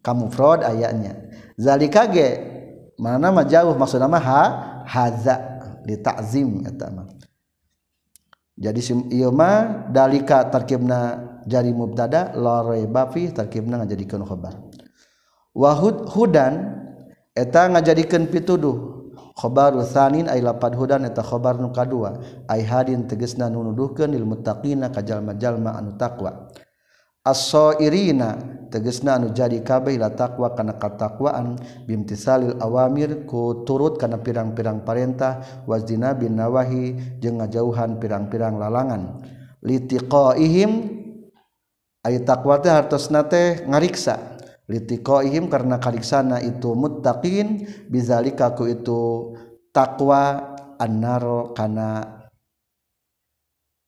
kamufrad ayatnya zalika ge mana mah jauh maksudna mah ha hadza di ta'zim eta mah. jadi ilma dalika tarkibna jari mubtada la raiba fi tarkibna ngajadikeun khabar wa hudan eta ngajadikeun pituduh. Khabaru tsanin ay lapad hudan eta khobar nu kadua. Ay hadin tegesna nu nuduhkeun lil muttaqina ka jalma-jalma anu taqwa. As-sairina tegesna anu jadi kabeh la takwa kana katakwaan bimtisalil awamir ku turut kana pirang-pirang parentah wazina bin nawahi jeung ngajauhan pirang-pirang lalangan. Litiqaihim ay takwa teh hartosna teh ngariksa. Litiqaihim karena kariksana itu muttaqin bizalika ku itu takwa annaro kana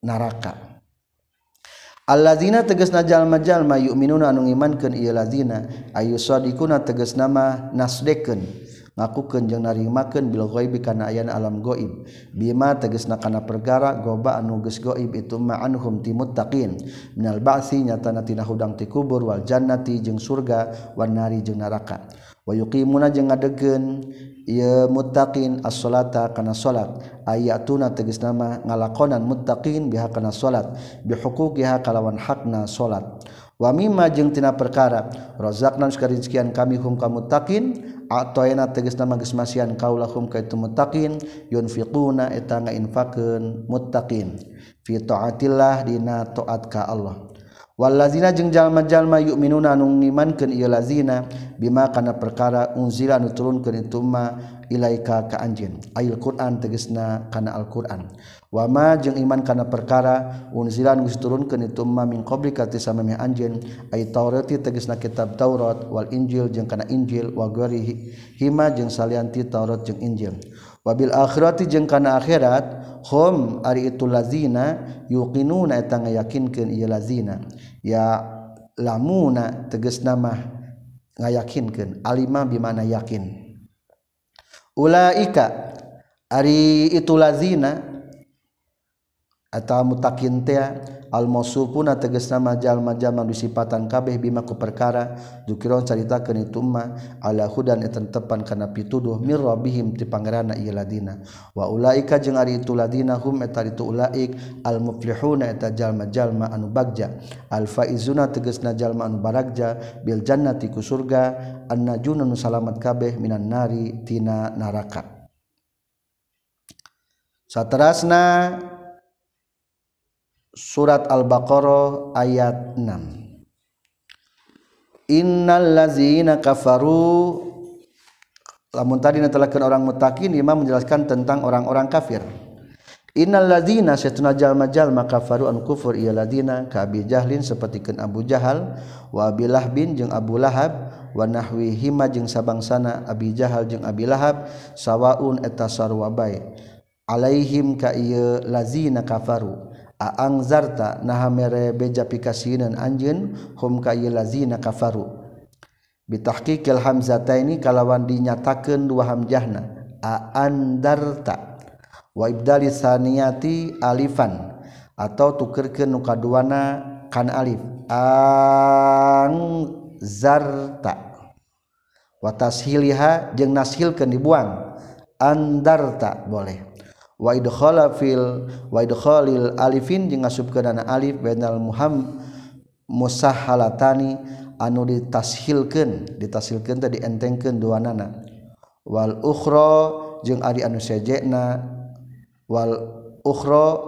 neraka Allazina tegesna jalma-jalma yu'minuna anu ngimankeun ieu lazina ayu sadiquna teges nama nasdekeun ngakukeun jeung narimakeun bil ghaibi kana ayana alam gaib bima tegesna kana perkara goba anu geus gaib itu ma'anhum ti muttaqin. Minal ba'si nyatana tina hudang ti kubur wal jannati jeung surga wan nari jeung neraka wa yuqimuna jeung ngadegkeun ia muttaqin as-salata kana salat. Ayatuna tegas nama ngalakonan muttaqin biha kana salat. Bihuquqiha kalawan hakna salat. Wa mimma jeung tina perkara razaqna sukarizkian kami hum ka muttaqin atoyna tegas nama geus masian kaulahum ka itu muttaqin yunfiquna eta ngainfakeun muttaqin. Fi taatillah dina taat ka Allah. Walazina jeung jalma-jalma yuk minuna nu ngimankeun ieu lazina bima kana perkara unzila nu turunkeun itu ma ilaika ka anjeun. Ayil Qur'an tegasna kana Al-Qur'an. Wama jeung iman kana perkara unzila nu turunkeun itu ma min qabli ka tisamami anjeun. Ay Taurat tegasna kitab Taurat wal Injil jeung kana Injil wa hima jeung salianti Taurat jeung Injil. wabil akhirati jeung kana akhirat hum ari itu lazina yuqinuna eta ngayakinkeun ieu lazina. Ya lamuna tegas nama ngayakinkeun alima bimana yakin. Ulaika ari itu lazina atau mutakin teh almosupuna teges nama jalma-jalma disipatan kabeh bima ku perkara dukiron carita keni tumma ala hudan etan tepan kana pituduh mir rabbihim ti pangerana ieu ladina. Wa ulaika jeung ari itu ladina hum eta itu ulaik al muflihuna eta jalma-jalma anu bagja. Al faizuna tegasna jalma anu baragja bil jannati ku surga annajuna nu salamat kabeh minan nari tina neraka Saterasna surat al-baqarah ayat 6 innallazina kafaru. Lamun tadi netelakeun orang mutakin imam menjelaskan tentang orang-orang kafir. Innal ladzina satuna jalma jalma kafaru an kufur ieu ladzina ka Abi Jahlin sapertikeun Abu Jahal wa Abi Lahbin jeung Abu Lahab wa nahwi hima jeung sabangsana Abi Jahal jeung Abi Lahab sawaun eta sarwa bae. Alaihim ka ieu ladzina kafaru. Aang zarta naha mere beja pikasinan anjeun hum ka lazina kafaru. Bitahqiqil hamzataini kalawan dinyatakeun dua hamjahna a andarta. Wa ibdali saniyati alifan atau tukerkeun nu kaduana kan alif ang zarta wa tashiliha jeung nashilkeun dibuang andarta boleh. waidkhafil waidkhalil alifin jeung ngasubkeunana alif bainal muham musahalatani anu ditashilkeun ditashilkeun teh dientengkeun duanana. Wal ukhra jeung ari anu sejena. Wal ukhra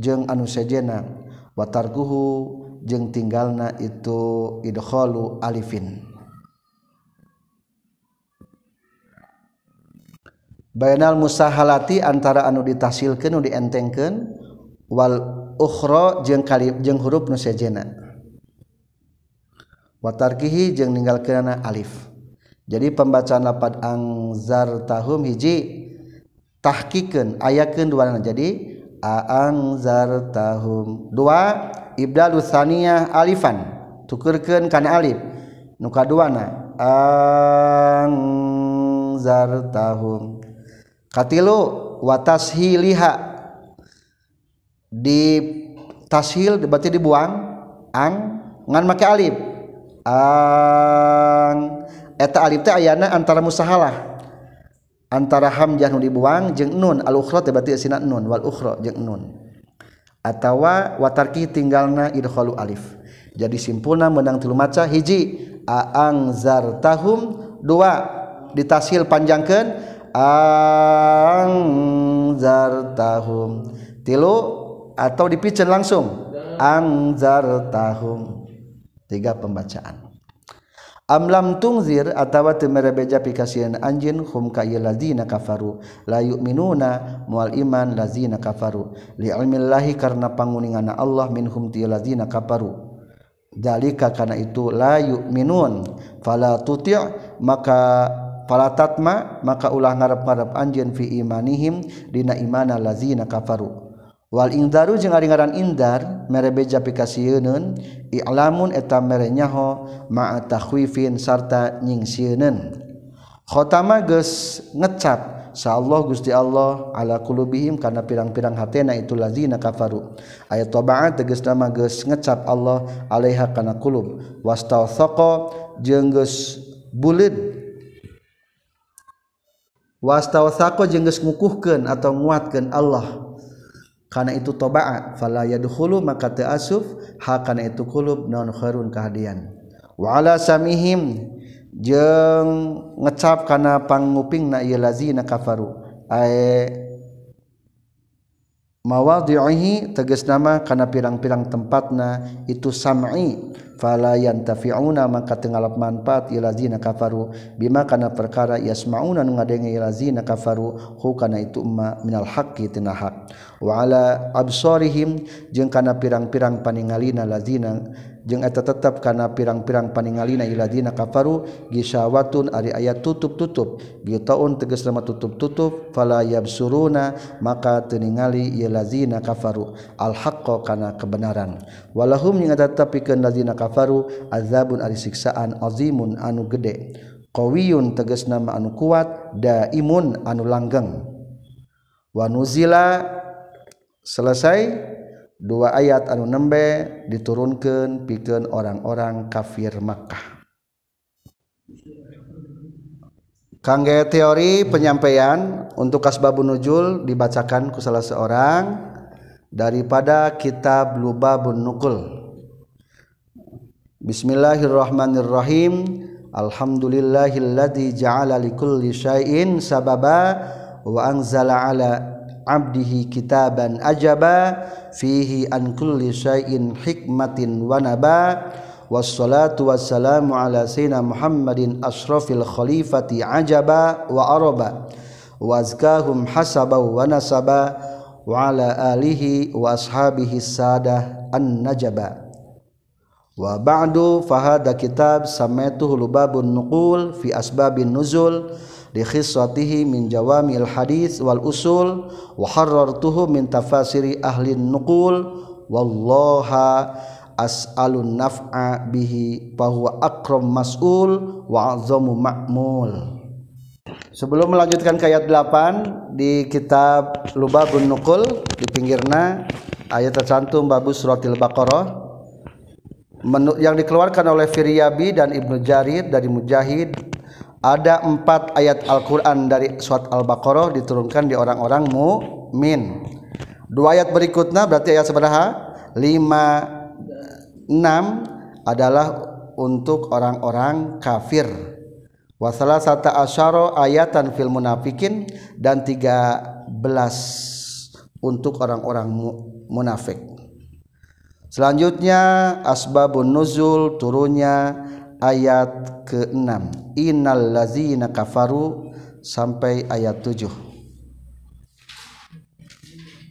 jeung anu sejena. Watarkuhu jeung tinggalna itu idkhalu alifin. Bayanal musahalati antara anu ditasilkan nu dientengkan wal ukhra jeung kali jeung huruf nu sejena. Watarkihi jeung ninggalkeunna alif. Jadi pembacaan lapat angzar tahum hiji tahkikan ayakeun dua jadi angzar tahum dua ibdalu tsaniyah alifan tukurkeun kana alif nu kaduana angzar tahum katilu watashiliha. Di tashil berarti dibuang ang ngan make alif. Ang eta alif teh ayana antara musahalah. Antara hamzah nu dibuang jeung nun al ukhra teh berarti sina nun wal ukhra jeung nun. Atawa watarki tinggalna idkhalu alif. Jadi simpulna menang tilu maca hiji aang zartahum dua ditashil panjangkeun angzartahum tilu atau dipicen langsung? Angzartahum tiga pembacaan. Amlam tungzir atawa teu merebeja pikasieun anjeun hum ka ieu lazina kafaru. La yu'minuna moal iman lazina kafaru. Li ilmillahi karna panguninganna Allah minhum ti lazina kafaru. Dalika kana itu la yu'minun. Fala tuti' maka palatatma maka ulah ngarep-ngarep anjeun fi imanihim dina imana lazina kafaru. Wal indaru jeung ari ngaran indar mere beja pikasieunun i'lamun eta mere nyaho ma'a takhwifin sarta nyingsieunan khotama geus ngecap Sa Allah Gusti Allah ala kulubihim karena pirang-pirang hatena itu lazina kafaru. Ayat tabaat tegas nama geus ngecap Allah alaiha kana kulub wastawthaqa jeung geus bulid wastawasako jeung geus ngukuhkeun atau nguatkeun Allah. Karena itu tobaat fala yadkhulu maka teu asuf ha kana itu kulub naon khairun kahadian. Wa ala samihim jeung ngecap kana pangupingna ieu lazina kafaru. Ae mawadhi'ihi tegas nama kana pirang-pirang tempatna itu sam'i. falayan tafiuna maka tengalap manfaat ilazina kafaru. Bima kana perkara yasmauna nu ngadenge ilazina kafaru. Hu kana itu emma minal haqqi tina hak. Wa ala absarihim jeung kana pirang-pirang paningalina lazina jeung eta tetep kana pirang-pirang paningalina iladina kafaru gisawatun ari ayat tutup-tutup. Gitaun tegas lama tutup-tutup fala yabsuruna maka teningali iladina kafaru. Al haqqo kana kebenaran. Walahum jeung eta pikeun ladina kafaru azabun ari siksaan azimun anu gede. Qawiyun tegas nama anu kuat daimun anu langgeng. Wanuzila selesai. Dua ayat anu nembe diturunkan piken orang-orang kafir Makkah. Kangge teori penyampaian untuk kasbabun nujul dibacakan ku salah seorang daripada kitab Lubabun Nukul. Bismillahirrahmanirrahim. Alhamdulillahilladzi ja'ala likulli syai'in sababa wa anzala ala abdihi kitaban ajaba fihi an kulli syai'in hikmatin wa naba wassalatu wassalamu ala sayyidina Muhammadin asrafil khalifati ajaba wa araba wa azkahum hasaba wa nasaba wa ala alihi wa ashabihi sadah an najaba wa ba'du fahada kitab samaituhu lubabun nuqul fi asbabin nuzul di khissatihi min jawamil hadis wal usul wa harrartuhu min tafasiri ahli nuqul wallaha as'alun naf'a bihi huwa akram mas'ul wa azamu ma'mul. Sebelum melanjutkan ke ayat 8 di kitab Lubabun Nukul di pinggirna ayat tercantum babu suratil Baqarah. Yang dikeluarkan oleh Firyabi dan Ibnu Jarir dari Mujahid ada empat ayat Al-Quran dari surat Al-Baqarah diturunkan di orang-orang mu'min. Dua ayat berikutnya berarti ayat seberapa lima enam adalah untuk orang-orang kafir. Wasalah sata asyara ayatan fil munafikin dan tiga belas untuk orang-orang munafik. Selanjutnya asbabun nuzul turunnya ayat ke-6 innal lazina kafaru sampai ayat 7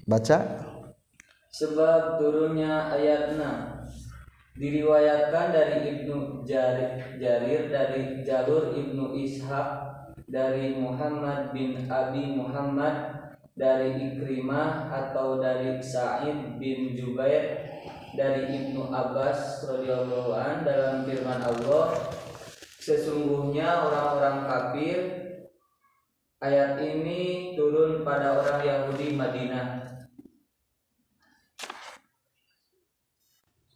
baca. Sebab turunnya ayat 6 diriwayatkan dari Ibnu Jarir, Jarir dari jalur Ibnu Ishaq dari Muhammad bin Abi Muhammad dari Ikrimah atau dari Sa'id bin Jubair dari Ibnu Abbas radhiyallahu an dalam firman Allah sesungguhnya orang-orang kafir ayat ini turun pada orang Yahudi Madinah.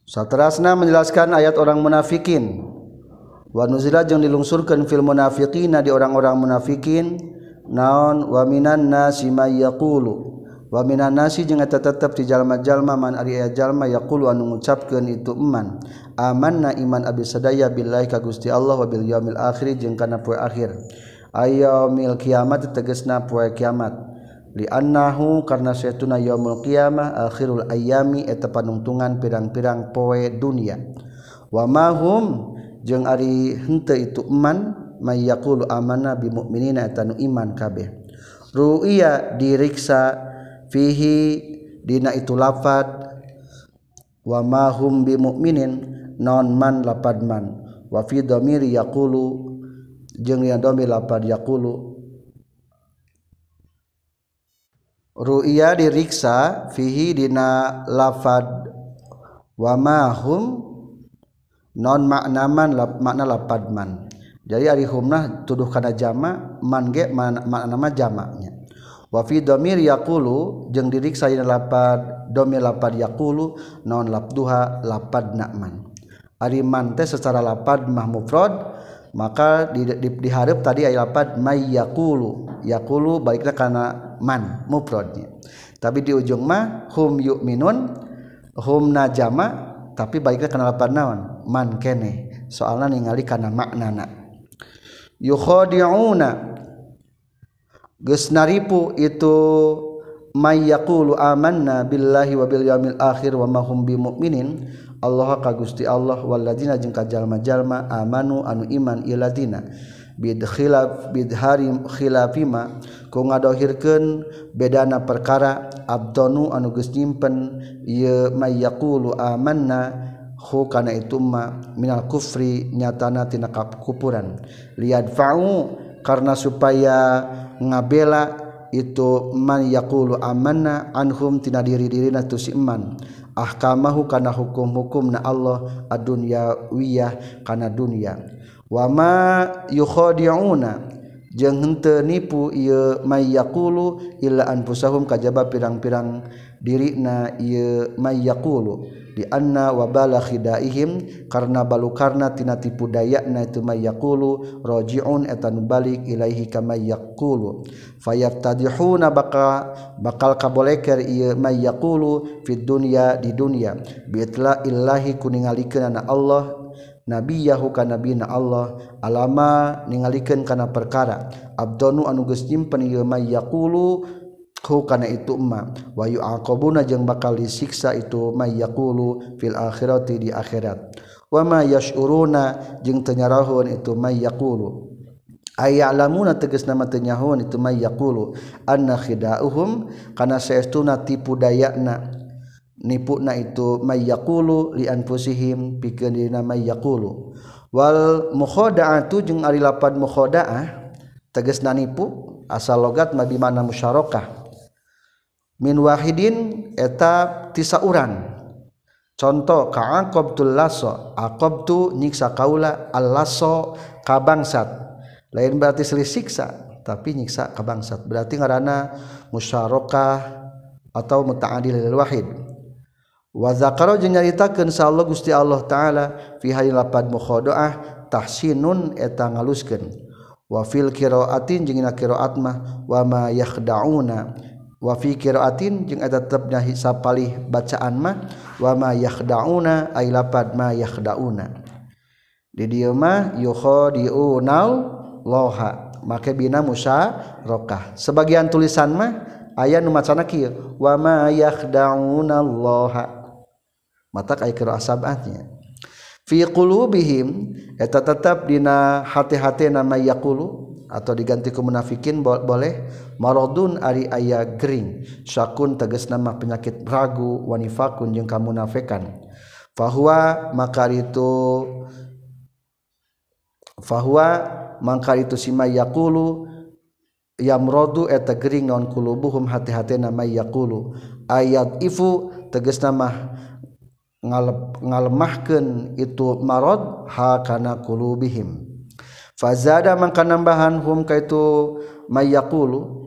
Satrasna menjelaskan ayat orang munafikin. Wa nuzila jeung dilungsurkeun fil munafiqina di orang-orang munafikin. Naon? Wa minan nasi may yaqulu Wamina nasi jeung eta tetep ti jalma-jalma man ari aya jalma yaqulu anu ngucapkeun itu eman. Amanna iman abdi sadaya billahi ka Gusti Allah wa bil yaumil akhir jeung kana poe akhir. Ayyamil kiamat tegasna poe kiamat. Li annahu karna saytuna yaumul qiyamah akhirul ayami eta panungtungan pirang-pirang poe dunia. Wa mahum jeung ari henteu itu eman may yaqulu amanna bi mu'minina eta nu iman kabeh. Ru'ya diriksa fihi dina itu lafad wa mahum bi mukminin non man lapad man. Wa fi dhamiri yaqulu jeung yang domir lapad yaqulu ru'ya diriksa fihi dina lafad wa mahum non maknaman lap, makna lapad man. Jadi ari humnah tuduh kana jama man ge makna jamaknya wafi domir yakulu jeung diriksa dina lapad domir lapad yakulu non labduha lapad nakman ari mante secara lapad mah mufrad maka di, di, diharap tadi ayat lapad may yakulu yakulu baliknya karena man mufradnya. Tapi di ujung mah hum yu'minun hum najama tapi baiknya karena lapad naon? Man kene. Soalnya ningali karena maknana. Yukhadi'una gesnaripu itu mayyakulu amanna billahi wa bil yamil akhir wa mahum bimukminin Allah ka Gusti Allah waladina jeung kajalma-jalma amanu anu iman iladina bid khilaf bid harim khilafima ku ngadohirkeun bedana perkara abdonu anu geus nyimpen ieu mayyakulu amanna. Hu kana itu ma minal kufri nyatana tina kupuran liadfa'u karena supaya ngabela itu man yaqulu amanna anhum tina diri-dirina tu si iman ahkamahu kana hukum-hukum na Allah ad-dunya wiyah kana dunya. Wama yukhadi'una jeung henteu nipu ieu may yaqulu illa anfusahum kajaba pirang-pirang diri na mayakulu di anna wabala khidaihim karena balukarna tina tipu daya na itu mayakulu rojiun etan balik ilaihi kama yakulu fayaftadihuna baka bakal kaboleker ieu mayakulu fid dunya di dunya. Biitla illahi kuningalikeunana Allah Nabi Yahu ka nabi na Allah alama ningalikeun kana perkara. Abdonu anu geus nyimpen ieu mayakulu kana itu emma. Wayu alqobuna jeung bakal disiksa itu mayyakulu fil akhirati di akhirat. Wa ma yashuruna jeung tenyarahun itu mayyakulu ayalamuna tegas nama teu tenyahun itu mayyakulu anna khidauhum kana saestuna tipu dayana. Nipuna itu mayyakulu li anfusihim pikeun dina mayyakulu wal mukhada'atu jeung ari lapan mukhada'ah tegas nanipu asal logat mabi mana musyarakah min wahidin eta tisauran contoh kaaqabtul lasso aqabtu nyiksa kaula al lasso kabangsat. Lain berarti selisiksa tapi nyiksa kabangsat. Berarti ngaranna musyarakah atau muta'adil lil wahid. Wa zakaro jeung nyaritakeun Allah Gusti Allah taala fi hayil lapad mukhadaah tahsinun eta ngaluskeun. Wa fil qiraatin jeung dina qiraat mah wa ma yakhda'una wafi kiraatin jeung eta tetepna hisab palih bacaan mah wa ma yakhdauna ay lapad ma yakhdauna. Di dieu mah yukhadi'unal loha make bina musa rokah sebagian tulisan mah aya nu macana kieu wa ma yakhdauna loha. Matak aya qira'a sab'atnya fi qulubihim eta tetap dina hati-hati nama yaqulu atau diganti ku munafikin boleh. Marodun ari aya gering. Syakun tegas nama penyakit ragu wanifakun jeung kamunafekan fahuwa maka itu fahuwa mangka itu sima yaqulu yamrodu eta gering non kulubuhum hati-hati nama yaqulu. Ayat ifu tegas nama ngalep ngalemahkeun itu marod ha kana kulubihim. fazada mangka nambahan hum kaitu mayaqulu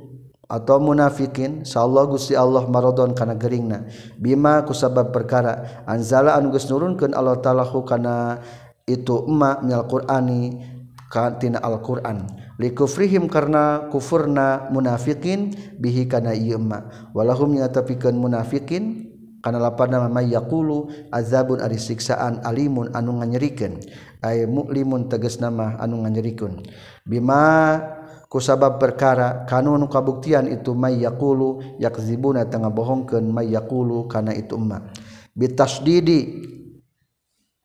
atau munafikin sallallahu gusti Allah maradon kana geringna. Bima kusabab perkara anzala an geus nurunkeun Allah taala kana itu emma minal qur'ani kana al-qur'an. Likufrihim karena kufurna munafikin bihi kana ieu emma. Walahum nyatapikeun munafikin karena lapar nama yakulu azabun ari siksaan alimun anu nganyerikeun. Ay muklimun tegas nama anu nganyerikeun. Bima kusabab perkara kanu anu kabuktian itu mayyakulu yakzibuna tengah bohongkeun mayyakulu kana itu emak bitasdidi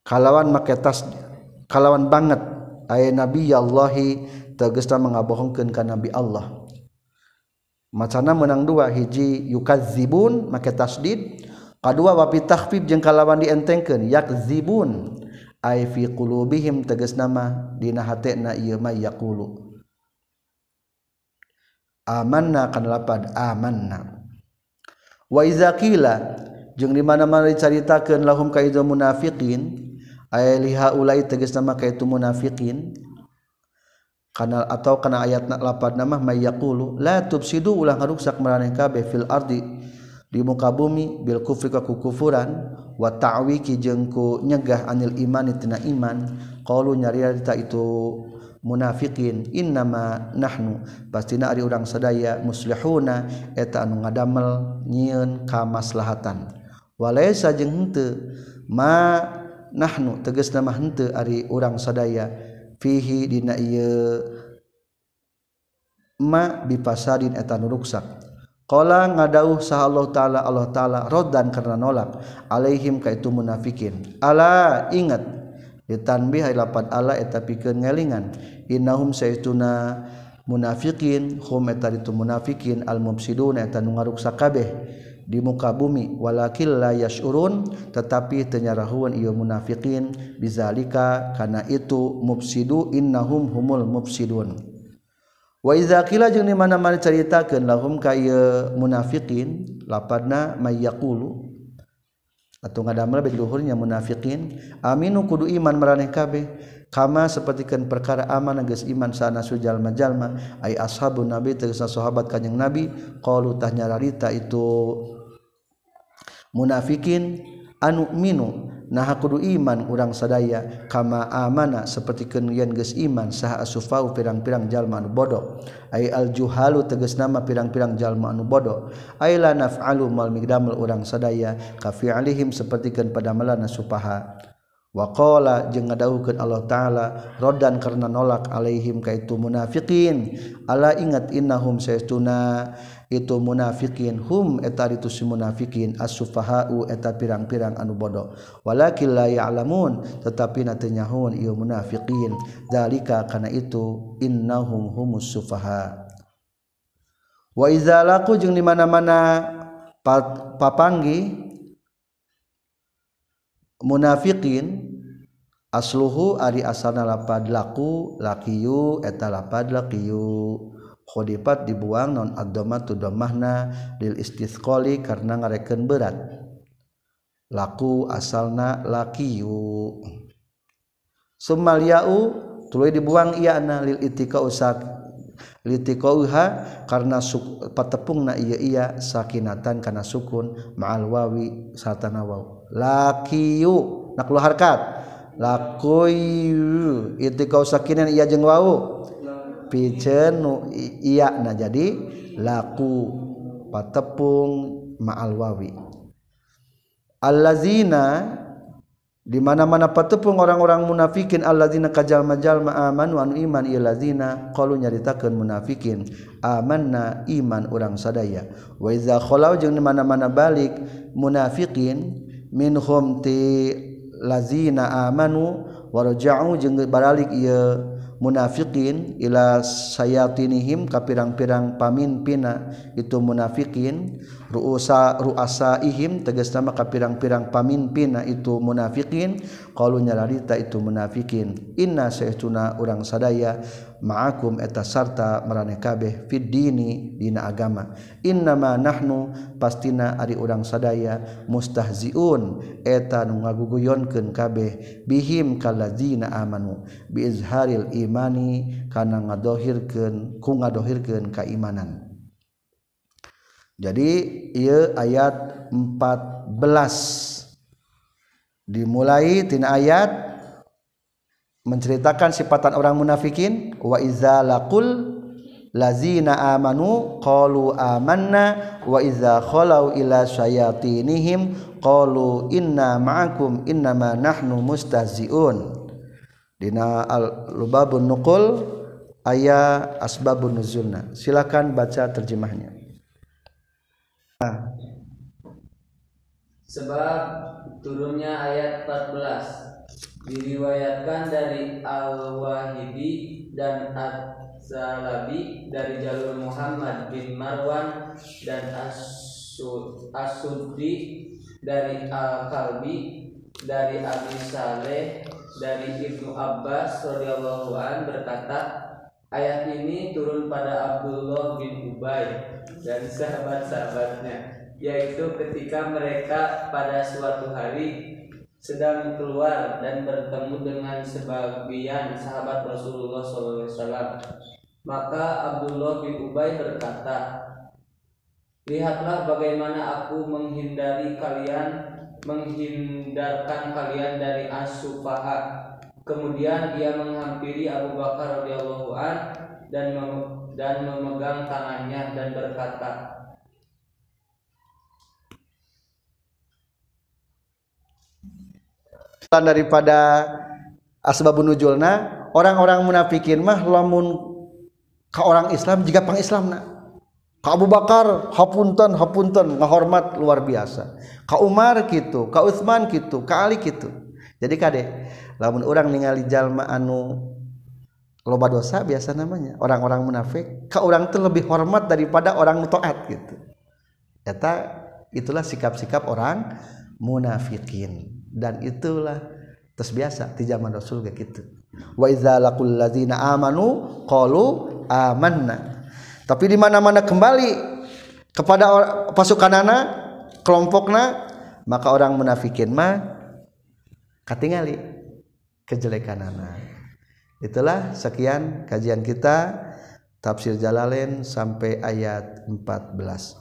kalawan make tas kalawan banget ay nabi yallahi tegasna mengabohongkeun ka nabi Allah. Macana menang dua hiji yukazibun make tasdid kadua wapi tahfib jeung kalawan dientengkeun yakzibun. Ay fi qulubihim tegas nama dina hatena ieu may yaqulu. Amanna kana lapad amanna. Wa iza qila jeung di mana-mana dicaritakeun lahum ka idzal munafiqin ay liha ulai tegas nama ka itu munafiqin. Kana atau kana ayat lapad nama may yaqulu la tubsidu ulah ngaruksak maraneh kabeh fil ardi. di muka bumi bil kufri ka kukufuran wa ta'wiki jeung ku nyegah anil iman tina iman qalu nyariarita itu munafikin innama nahnu pastina ari urang sadaya muslihuna eta anu ngadamel nyieun kamaslahatan. Walaysa jeung henteu ma nahnu tegasna mah henteu ari urang sadaya fihi dina ieu ma bipasadin eta nu ruksak. Qala ngadauh sah Allah taala Allah taala rodan karena nolak. Alaihim ka itu munafikin. Ala ingat. Ditanbih lapan ala eta pikeun ngelingan innahum saituna munafikin. Hum eta itu munafikin. Al mufsidun eta nu ngaruksa kabeh di muka bumi. Walakil la yashurun tetapi tenyarahuan ieu munafikin. Bizalika kana itu mufsidu innahum humul mufsidun. waizakila jeung di mana-mana ceritakeun lahum ka munafiqin lapadna mayyaqulu atau ngadamel lebih luhurnya munafikin aminu kudu iman meraneh kabeh kama sepertikan perkara aman geus iman sana sujal majalma ay ashabun nabi tegasna sahabat kanjing nabi qalu tah nyararita itu munafikin anu minu nah kudu iman urang sadaya kama amana seperti kenuyan geus iman sah asufau pirang-pirang jalma anu bodoh. Ay al juhalu tegas nama pirang-pirang jalma anu bodoh. Ay la naf'alu mal migdamel urang sadaya ka fi'alihim sapertikeun padamelan supaha. Wakola jeung ngadauhkeun Allah taala rodan karena nolak alaihim kaitu munafiqin. Ala ingat innahum saytuna itu munafikin. Hum eta itu si munafikin. As-sufaha'u eta pirang-pirang anu bodoh. Walakin la ya'lamun. Tetapi na teu nyahoon ieu munafiqin dalika kana itu innahum humus sufaha. Wa iza laqu jeung di mana-mana papanggi munafikin asluhu ari asana lapad laku lakiyu eta lapad lakiyu khodipat dibuang non ad-dhamma tu dhammahna lil istithqali karena ngareken berat. Laku asalna lakiyu. Summal ya'u tuluy dibuang iyana lil itika usak litikauha karena patepungna iya iya sakinatan kana sukun ma'al wawi satana waw lakiyu nak harkat lakuyu itu kau sakinan iya jeng wau picenu iya nah jadi laku patepung ma'al wawi. Allazina di mana-mana patepung orang-orang munafikin allazina kajalma-jalma amanu anu iman illazina qalu nyaritakeun munafikin amanna iman urang sadaya. Wa iza khalau jeung di mana-mana balik munafikin minhum ti lazina amanu warja'u jeung baralik ieu munafikin ila sayatinihim ka pirang-pirang pamimpina itu munafikin ruasa ruasaihim tegas nama ka pirang-pirang pamimpina itu munafikin kalau nyarita itu munafikin. Inna seuna orang sadaya ma'akum eta sarta merane kabeh fid dini dina agama. Innama nahnu pastina ari urang sadaya mustahziun eta nu ngaguguyonkeun kabeh bihim kaladzina amanu. Biizharil imani kana ngadohirkeun ku ngadohirkeun kaimanan jadi ieu ayat 14 dimulai tina ayat menceritakan sifatan orang munafikin wa iza laqul lazina amanu qalu amanna wa iza khalau ila syayatinihim qalu inna ma'akum innama nahnu mustahzi'un. Dina al lubabun nuqul ayat asbabun nuzulna. Silakan baca terjemahnya. Nah, Sebab turunnya ayat 14 diriwayatkan dari Al-Wahidi dan As-Salabi dari jalur Muhammad bin Marwan dan As-Suddi dari Al-Kalbi dari Abi Saleh dari Ibnu Abbas radhiyallahu an berkata ayat ini turun pada Abdullah bin Ubay dan sahabat-sahabatnya yaitu ketika mereka pada suatu hari sedang keluar dan bertemu dengan sebagian sahabat Rasulullah SAW. Maka Abdullah bin Ubay berkata, Lihatlah bagaimana aku menghindari kalian, menghindarkan kalian dari asufaha. Kemudian dia menghampiri Abu Bakar radhiyallahu an dan dan memegang tangannya dan berkata, daripada asbabun nuzulna orang-orang munafikin mah lamun ka orang Islam jika pang Islamna ka Abu Bakar hapunten hapunten ngahormat luar biasa. Ka Umar gitu ka Utsman gitu ka Ali gitu jadi kade lamun orang ningali jalma anu loba dosa biasa namanya orang-orang munafik ka orang tuh lebih hormat daripada orang taat gitu. Eta itulah sikap-sikap orang munafikin dan itulah terus biasa di zaman Rasul kayak gitu. Wa idza laqul amanu qalu amanna. Tapi di mana-mana kembali kepada pasukanana kelompokna maka orang munafikin mah katingali kejelekanana itulah sekian kajian kita tafsir Jalalain sampai ayat 14